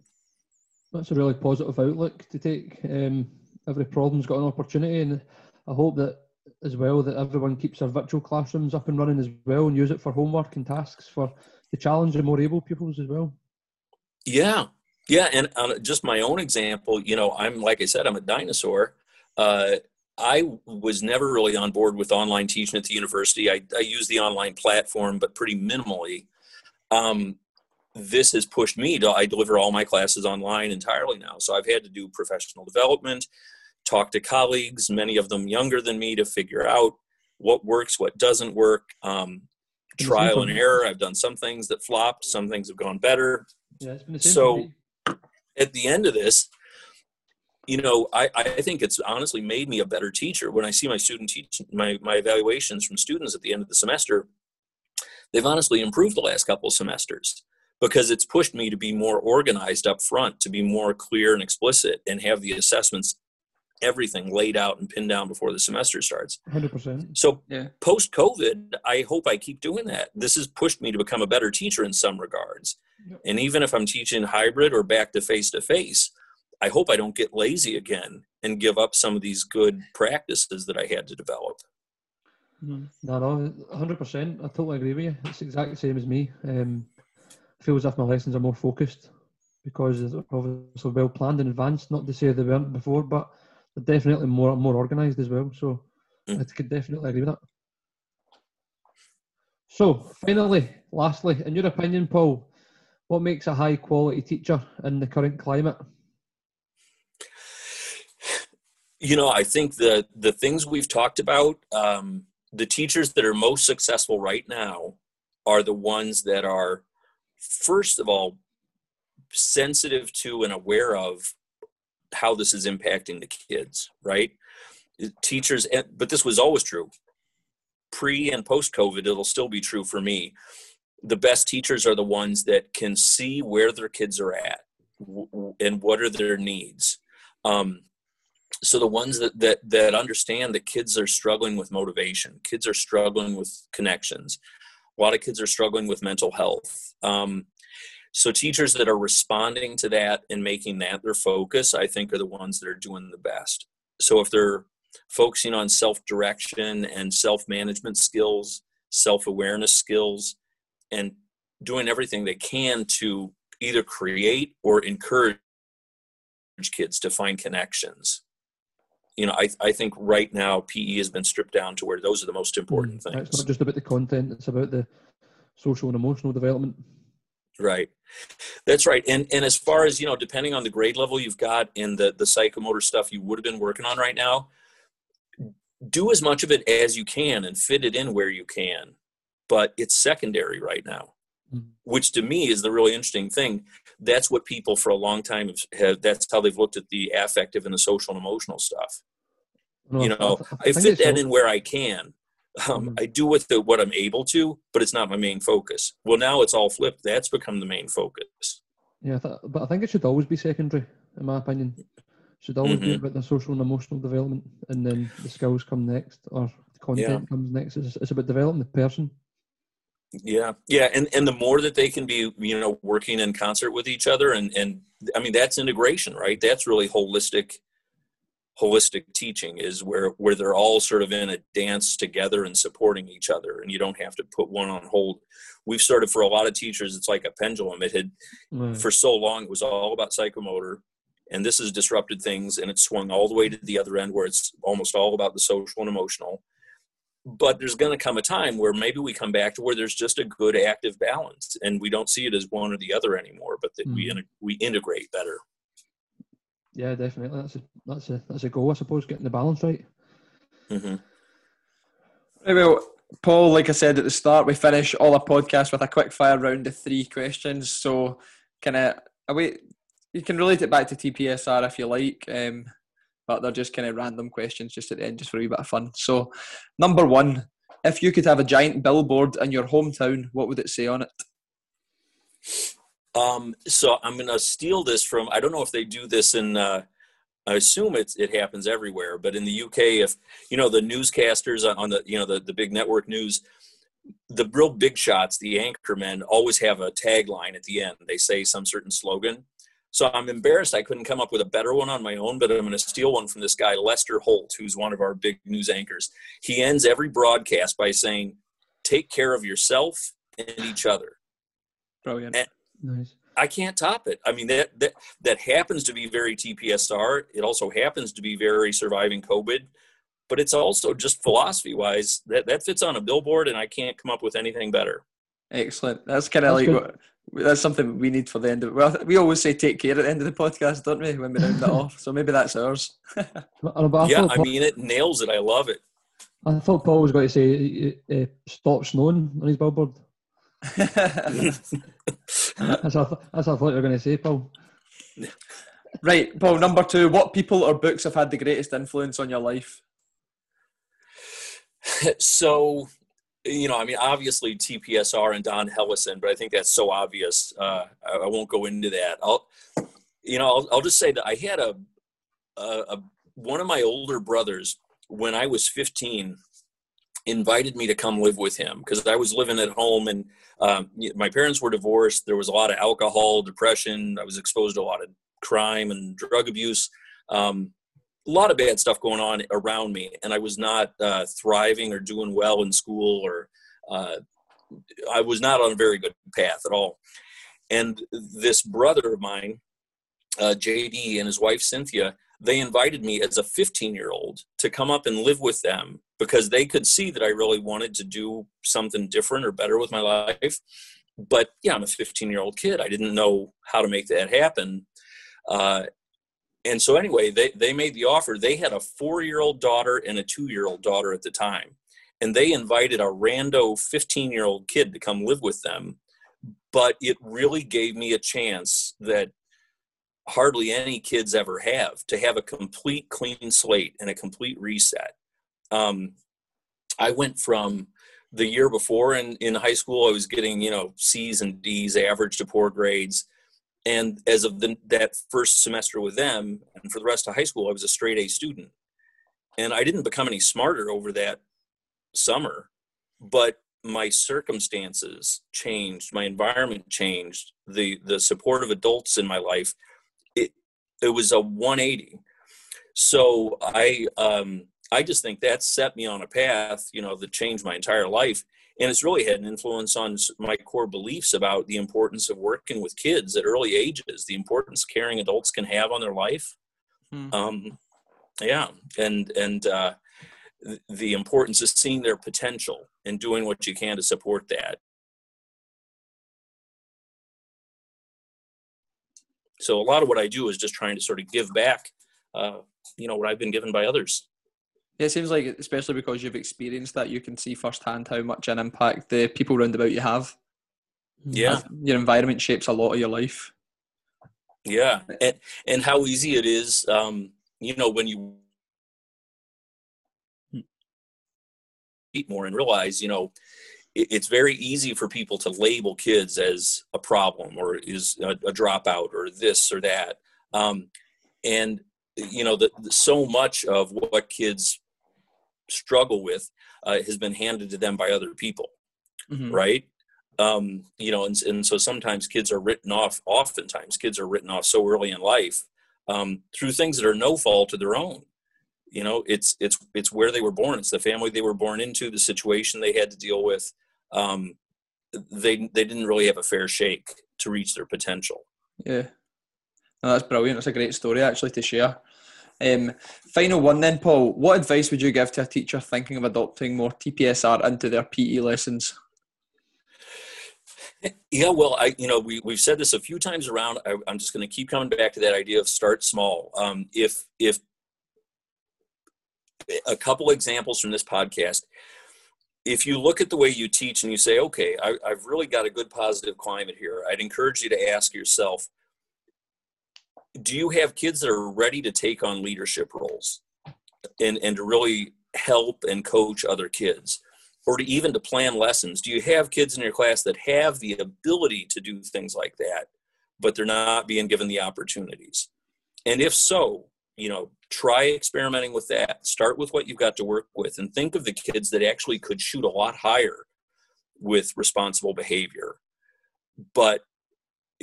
[SPEAKER 2] that's a really positive outlook to take. Um, every problem's got an opportunity and i hope that as well that everyone keeps their virtual classrooms up and running as well and use it for homework and tasks for the challenge of more able pupils as well.
[SPEAKER 3] Yeah, yeah, and uh, just my own example, you know, I'm like I said, I'm a dinosaur. Uh, I was never really on board with online teaching at the university. I, I use the online platform, but pretty minimally. Um, this has pushed me to I deliver all my classes online entirely now. So I've had to do professional development talk to colleagues, many of them younger than me, to figure out what works, what doesn't work. Um, trial and error. I've done some things that flopped, some things have gone better. Yeah, so at the end of this, you know, I, I think it's honestly made me a better teacher. When I see my student teach my, my evaluations from students at the end of the semester, they've honestly improved the last couple of semesters because it's pushed me to be more organized up front, to be more clear and explicit and have the assessments everything laid out and pinned down before the semester starts.
[SPEAKER 2] 100%.
[SPEAKER 3] So yeah. post COVID, I hope I keep doing that. This has pushed me to become a better teacher in some regards. Yep. And even if I'm teaching hybrid or back to face to face, I hope I don't get lazy again and give up some of these good practices that I had to develop.
[SPEAKER 2] Mm-hmm. No, no, 100%. I totally agree with you. It's exactly the same as me. Um, I feel as if my lessons are more focused because they're obviously well planned in advance. Not to say they weren't before, but they're definitely more more organised as well. So mm. I could definitely agree with that. So finally, lastly, in your opinion, Paul, what makes a high quality teacher in the current climate?
[SPEAKER 3] You know, I think the the things we've talked about, um, the teachers that are most successful right now are the ones that are, first of all, sensitive to and aware of how this is impacting the kids, right? Teachers, but this was always true. Pre and post COVID, it'll still be true for me. The best teachers are the ones that can see where their kids are at and what are their needs. Um, so the ones that that that understand that kids are struggling with motivation kids are struggling with connections a lot of kids are struggling with mental health um, so teachers that are responding to that and making that their focus i think are the ones that are doing the best so if they're focusing on self-direction and self-management skills self-awareness skills and doing everything they can to either create or encourage kids to find connections you know, I, I think right now PE has been stripped down to where those are the most important mm, things.
[SPEAKER 2] It's not just about the content; it's about the social and emotional development.
[SPEAKER 3] Right, that's right. And and as far as you know, depending on the grade level you've got and the the psychomotor stuff you would have been working on right now, do as much of it as you can and fit it in where you can. But it's secondary right now. Mm-hmm. which to me is the really interesting thing. That's what people for a long time have, have, That's how they've looked at the affective and the social and emotional stuff. Well, you know, I, I, I fit that so. in where I can. Um, mm-hmm. I do with the, what I'm able to, but it's not my main focus. Well, now it's all flipped. That's become the main focus.
[SPEAKER 2] Yeah, th- but I think it should always be secondary, in my opinion. Should always mm-hmm. be about the social and emotional development, and then the skills come next, or the content yeah. comes next. It's, it's about developing the person
[SPEAKER 3] yeah, yeah, and and the more that they can be, you know, working in concert with each other, and and I mean that's integration, right? That's really holistic, holistic teaching is where where they're all sort of in a dance together and supporting each other, and you don't have to put one on hold. We've started for a lot of teachers, it's like a pendulum. It had right. for so long it was all about psychomotor, and this has disrupted things, and it's swung all the way to the other end where it's almost all about the social and emotional but there's going to come a time where maybe we come back to where there's just a good active balance and we don't see it as one or the other anymore but that mm. we in, we integrate better
[SPEAKER 2] yeah definitely that's a that's a that's a goal i suppose getting the balance right
[SPEAKER 1] mm-hmm. well paul like i said at the start we finish all our podcasts with a quick fire round of three questions so kind of away you can relate it back to tpsr if you like um, but they're just kind of random questions just at the end, just for a wee bit of fun. So, number one, if you could have a giant billboard in your hometown, what would it say on it?
[SPEAKER 3] Um, so I'm going to steal this from. I don't know if they do this in. Uh, I assume it's it happens everywhere, but in the UK, if you know the newscasters on the you know the the big network news, the real big shots, the anchormen always have a tagline at the end. They say some certain slogan. So I'm embarrassed I couldn't come up with a better one on my own, but I'm going to steal one from this guy, Lester Holt, who's one of our big news anchors. He ends every broadcast by saying, Take care of yourself and each other.
[SPEAKER 1] Brilliant.
[SPEAKER 3] And nice. I can't top it. I mean, that, that, that happens to be very TPSR. It also happens to be very surviving COVID, but it's also just philosophy wise that, that fits on a billboard, and I can't come up with anything better.
[SPEAKER 1] Excellent. That's kind of like what, that's something we need for the end of well we always say take care at the end of the podcast don't we when we round it off so maybe that's ours
[SPEAKER 3] yeah I mean it nails it I love it
[SPEAKER 2] I thought Paul was going to say uh, stop snowing on his billboard that's, what, that's what I thought you were going to say Paul
[SPEAKER 1] right Paul number two what people or books have had the greatest influence on your life
[SPEAKER 3] so you know, I mean, obviously TPSR and Don Hellison, but I think that's so obvious. Uh, I, I, won't go into that. I'll, you know, I'll, I'll just say that I had a, a, a, one of my older brothers when I was 15 invited me to come live with him because I was living at home and um, my parents were divorced. There was a lot of alcohol, depression. I was exposed to a lot of crime and drug abuse. Um, a lot of bad stuff going on around me, and I was not uh, thriving or doing well in school, or uh, I was not on a very good path at all. And this brother of mine, uh, JD, and his wife Cynthia, they invited me as a 15 year old to come up and live with them because they could see that I really wanted to do something different or better with my life. But yeah, I'm a 15 year old kid. I didn't know how to make that happen. Uh, and so anyway, they they made the offer. They had a four year old daughter and a two year old daughter at the time, and they invited a rando fifteen year old kid to come live with them. But it really gave me a chance that hardly any kids ever have to have a complete clean slate and a complete reset. Um, I went from the year before in, in high school, I was getting, you know, C's and D's, average to poor grades. And as of the, that first semester with them and for the rest of high school i was a straight a student. And i didn't become any smarter over that summer but my circumstances changed my environment changed the the support of adults in my life it it was a 180 so i um i just think that set me on a path you know that changed my entire life and it's really had an influence on my core beliefs about the importance of working with kids at early ages the importance caring adults can have on their life hmm. um yeah and and uh the importance of seeing their potential and doing what you can to support that. So a lot of what I do is just trying to sort of give back, uh, you know, what I've been given by others.
[SPEAKER 1] Yeah, it seems like, especially because you've experienced that, you can see firsthand how much an impact the people around about you have.
[SPEAKER 3] Yeah,
[SPEAKER 1] your environment shapes a lot of your life.
[SPEAKER 3] Yeah, and and how easy it is, um, you know, when you eat more and realize, you know, it's very easy for people to label kids as a problem or is a, a dropout or this or that. Um, and you know, the, so much of what kids struggle with uh, has been handed to them by other people, mm-hmm. right? Um, you know, and, and so sometimes kids are written off. Oftentimes, kids are written off so early in life um, through things that are no fault of their own you know it's it's it's where they were born it's the family they were born into the situation they had to deal with um, they they didn't really have a fair shake to reach their potential
[SPEAKER 1] yeah no, that's brilliant That's a great story actually to share um, final one then paul. What advice would you give to a teacher thinking of adopting more tpsr into their pe lessons?
[SPEAKER 3] Yeah well i you know we, we've said this a few times around. I, am just going to keep coming back to that idea of start small. Um, if if a couple examples from this podcast. If you look at the way you teach and you say, okay, I, I've really got a good positive climate here, I'd encourage you to ask yourself, do you have kids that are ready to take on leadership roles and, and to really help and coach other kids? Or to even to plan lessons? Do you have kids in your class that have the ability to do things like that, but they're not being given the opportunities? And if so, you know, try experimenting with that. Start with what you've got to work with and think of the kids that actually could shoot a lot higher with responsible behavior. But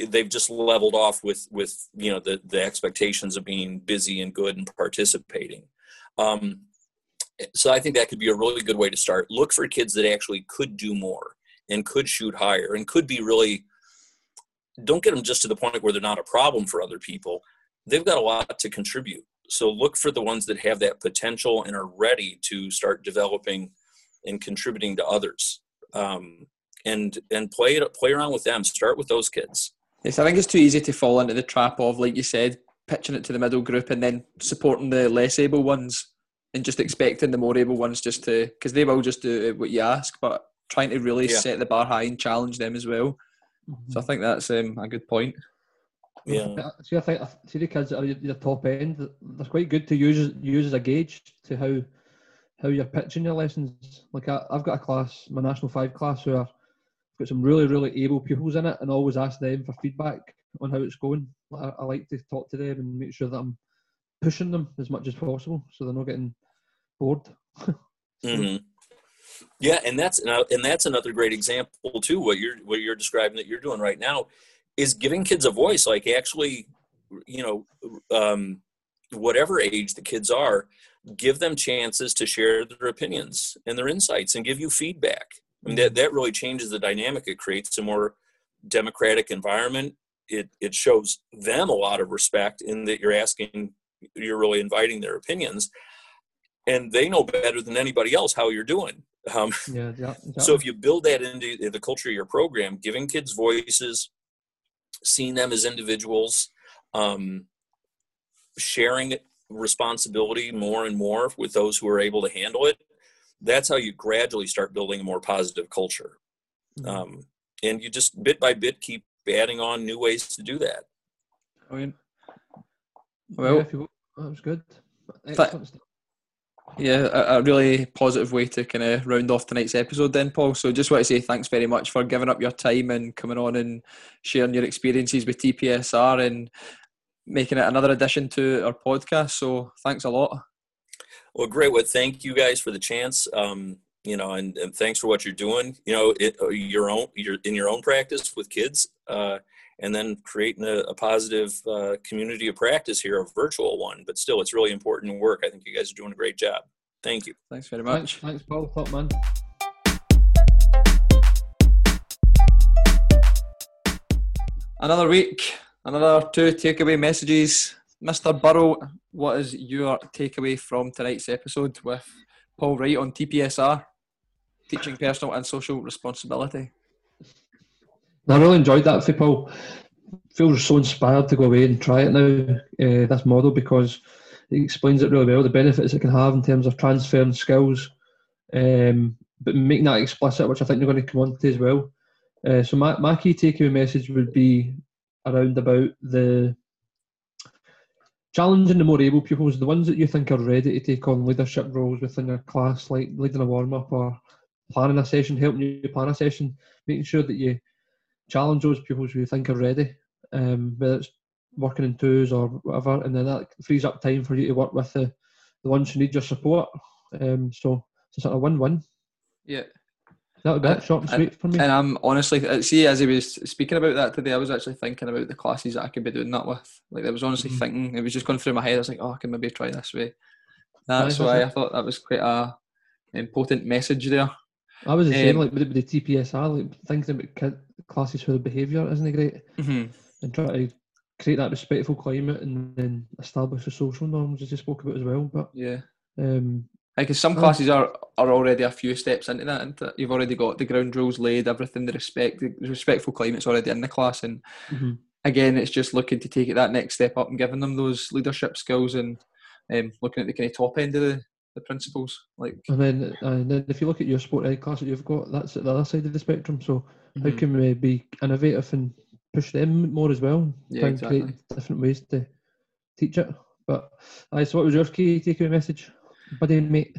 [SPEAKER 3] they've just leveled off with with you know the the expectations of being busy and good and participating. Um, so I think that could be a really good way to start. Look for kids that actually could do more and could shoot higher and could be really. Don't get them just to the point where they're not a problem for other people. They've got a lot to contribute so look for the ones that have that potential and are ready to start developing and contributing to others um, and and play it play around with them start with those kids
[SPEAKER 1] yes i think it's too easy to fall into the trap of like you said pitching it to the middle group and then supporting the less able ones and just expecting the more able ones just to because they will just do what you ask but trying to really yeah. set the bar high and challenge them as well mm-hmm. so i think that's um, a good point
[SPEAKER 3] yeah.
[SPEAKER 2] See, I think see the kids that are your top end. They're quite good to use use as a gauge to how how you're pitching your lessons. Like I, have got a class, my national five class, who I've got some really really able pupils in it, and always ask them for feedback on how it's going. I, I like to talk to them and make sure that I'm pushing them as much as possible, so they're not getting bored.
[SPEAKER 3] mm-hmm. Yeah, and that's and that's another great example too. What you're what you're describing that you're doing right now is giving kids a voice like actually you know um, whatever age the kids are give them chances to share their opinions and their insights and give you feedback I mean, that, that really changes the dynamic it creates a more democratic environment it, it shows them a lot of respect in that you're asking you're really inviting their opinions and they know better than anybody else how you're doing um,
[SPEAKER 2] yeah, yeah,
[SPEAKER 3] yeah. so if you build that into the culture of your program giving kids voices seeing them as individuals, um, sharing responsibility more and more with those who are able to handle it. That's how you gradually start building a more positive culture. Mm-hmm. Um, and you just bit by bit keep adding on new ways to do that.
[SPEAKER 2] I mean, well, yeah, you, that was good. Excellent
[SPEAKER 1] Yeah, a, a, really positive way to kind of round off tonight's episode, then, Paul. So, just want to say thanks very much for giving up your time and coming on and sharing your experiences with TPSR and making it another addition to our podcast. So, thanks a lot.
[SPEAKER 3] Well, great. Well, thank you guys for the chance. Um, you know, and, and, thanks for what you're doing. You know, it, uh, your own, you're in your own practice with kids. Uh, and then creating a, a positive uh, community of practice here, a virtual one. But still, it's really important work. I think you guys are doing a great job. Thank you.
[SPEAKER 1] Thanks very much.
[SPEAKER 2] Thanks, thanks Paul. Top man.
[SPEAKER 1] Another week, another two takeaway messages. Mr. Burrow, what is your takeaway from tonight's episode with Paul Wright on TPSR, teaching personal and social responsibility?
[SPEAKER 2] I really enjoyed that for Paul. Feels so inspired to go away and try it now, uh, this model, because it explains it really well, the benefits it can have in terms of transferring skills, um, but making that explicit, which I think you're going to come on to as well. Uh, so my, my key takeaway message would be around about the challenging the more able pupils, the ones that you think are ready to take on leadership roles within a class, like leading a warm up or planning a session, helping you plan a session, making sure that you challenge those pupils who you think are ready, um, whether it's working in twos or whatever, and then that frees up time for you to work with the, the ones who need your support. Um, so it's sort of win-win.
[SPEAKER 1] Yeah.
[SPEAKER 2] That would be it, short and sweet for me.
[SPEAKER 1] And I'm honestly, uh, see, as he was speaking about that today, I was actually thinking about the classes that I could be doing that with. Like, I was honestly mm-hmm. thinking, it was just going through my head. I was like, oh, I can maybe try this way. That's why I thought that was quite a important message there.
[SPEAKER 2] I was the um, same, like with the, TPSR, like thinking about kid, classes for the behaviour, isn't it great?
[SPEAKER 1] Mm-hmm.
[SPEAKER 2] And try to create that respectful climate and then establish the social norms as you spoke about as well. But
[SPEAKER 1] yeah,
[SPEAKER 2] um,
[SPEAKER 1] because some classes are, are already a few steps into that, and you've already got the ground rules laid, everything, the respect, the respectful climate's already in the class, and
[SPEAKER 2] mm-hmm.
[SPEAKER 1] again, it's just looking to take it that next step up and giving them those leadership skills and um, looking at the kind of top end of the, the principles. Like,
[SPEAKER 2] and then, and then if you look at your sport ed class that you've got, that's at the other side of the spectrum. So, mm-hmm. how can we be innovative and push them more as well?
[SPEAKER 1] Yeah, try exactly.
[SPEAKER 2] and create different ways to teach it. But, uh, so what was your key takeaway message, buddy and mate?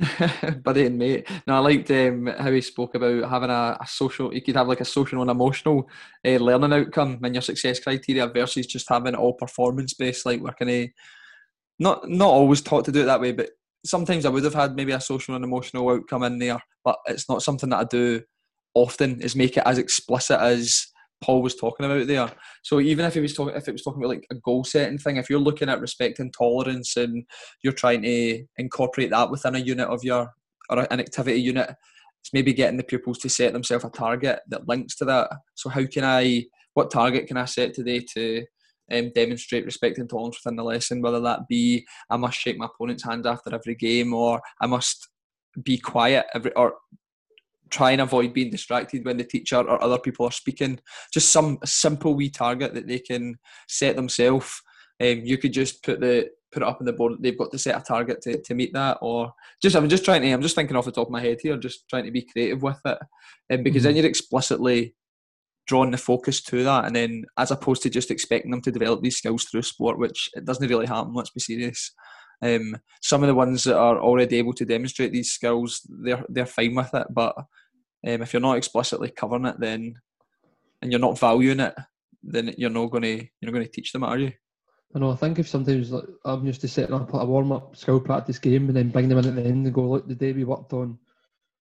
[SPEAKER 1] buddy and mate. No, I liked um, how he spoke about having a, a, social. You could have like a social and emotional uh, learning outcome in your success criteria versus just having all performance based. Like we're kind of not not always taught to do it that way, but sometimes I would have had maybe a social and emotional outcome in there, but it's not something that I do often. Is make it as explicit as Paul was talking about there. So even if he was talking, if it was talking about like a goal setting thing, if you're looking at respect and tolerance, and you're trying to incorporate that within a unit of your or an activity unit, it's maybe getting the pupils to set themselves a target that links to that. So how can I? What target can I set today to um, demonstrate respect and tolerance within the lesson? Whether that be I must shake my opponent's hand after every game, or I must be quiet every, or try and avoid being distracted when the teacher or other people are speaking. Just some simple wee target that they can set themselves. Um, you could just put the put it up on the board. They've got to set a target to, to meet that, or just I'm just trying to I'm just thinking off the top of my head here, just trying to be creative with it, um, because mm-hmm. then you're explicitly drawing the focus to that, and then as opposed to just expecting them to develop these skills through sport, which it doesn't really happen. Let's be serious. Um, some of the ones that are already able to demonstrate these skills, they're they're fine with it, but um, if you're not explicitly covering it, then and you're not valuing it, then you're not going to you're not going to teach them, are you?
[SPEAKER 2] I know. I think if sometimes like, I'm used to setting up a warm up skill practice game and then bring them in at the end and go, look, the day we worked on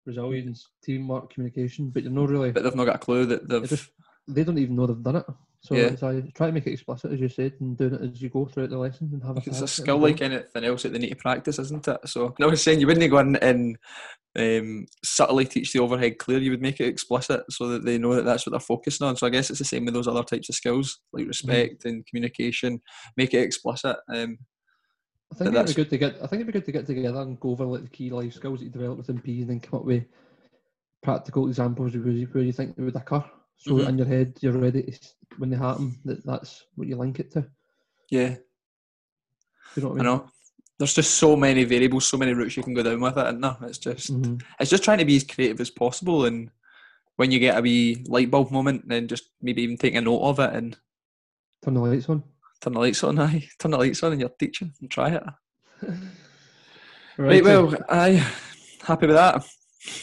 [SPEAKER 2] resilience, teamwork, communication, but you're not really.
[SPEAKER 1] But they've not got a clue that they've.
[SPEAKER 2] Just, they don't even know they've done it. So yeah. I try to make it explicit, as you said, and doing it as you go throughout the lesson and have.
[SPEAKER 1] It's a skill like anything else that they need to practice, isn't it? So I was saying you wouldn't go in and um, subtly teach the overhead clear. You would make it explicit so that they know that that's what they're focusing on. So I guess it's the same with those other types of skills like mm-hmm. respect mm-hmm. and communication. Make it explicit. Um,
[SPEAKER 2] I think it'd be good to get. I think it'd be good to get together and go over like the key life skills that you develop within P, and then come up with practical examples where you, where you think they would occur. So mm-hmm. in your head, you're ready to, when they happen. That that's what you link it to.
[SPEAKER 1] Yeah.
[SPEAKER 2] You know what
[SPEAKER 1] I, mean? I know. There's just so many variables, so many routes you can go down with it, and no, it's just mm-hmm. it's just trying to be as creative as possible. And when you get a wee light bulb moment, then just maybe even take a note of it and
[SPEAKER 2] turn the lights on.
[SPEAKER 1] Turn the lights on, aye. Turn the lights on, and you're teaching and try it. Right, right well, I happy with that.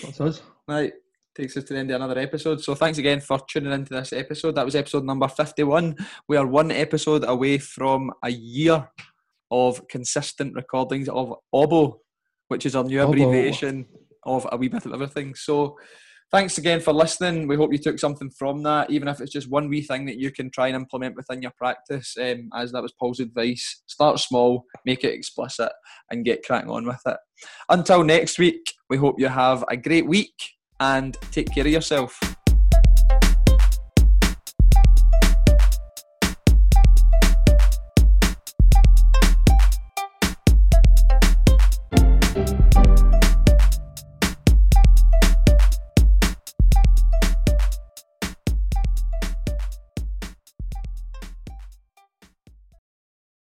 [SPEAKER 2] That's us.
[SPEAKER 1] Right, takes us to the end of another episode. So thanks again for tuning into this episode. That was episode number 51. We are one episode away from a year of consistent recordings of OBO, which is our new Obo. abbreviation of a wee bit of everything. So thanks again for listening. We hope you took something from that, even if it's just one wee thing that you can try and implement within your practice. Um, as that was Paul's advice, start small, make it explicit, and get cracking on with it. Until next week, we hope you have a great week and take care of yourself.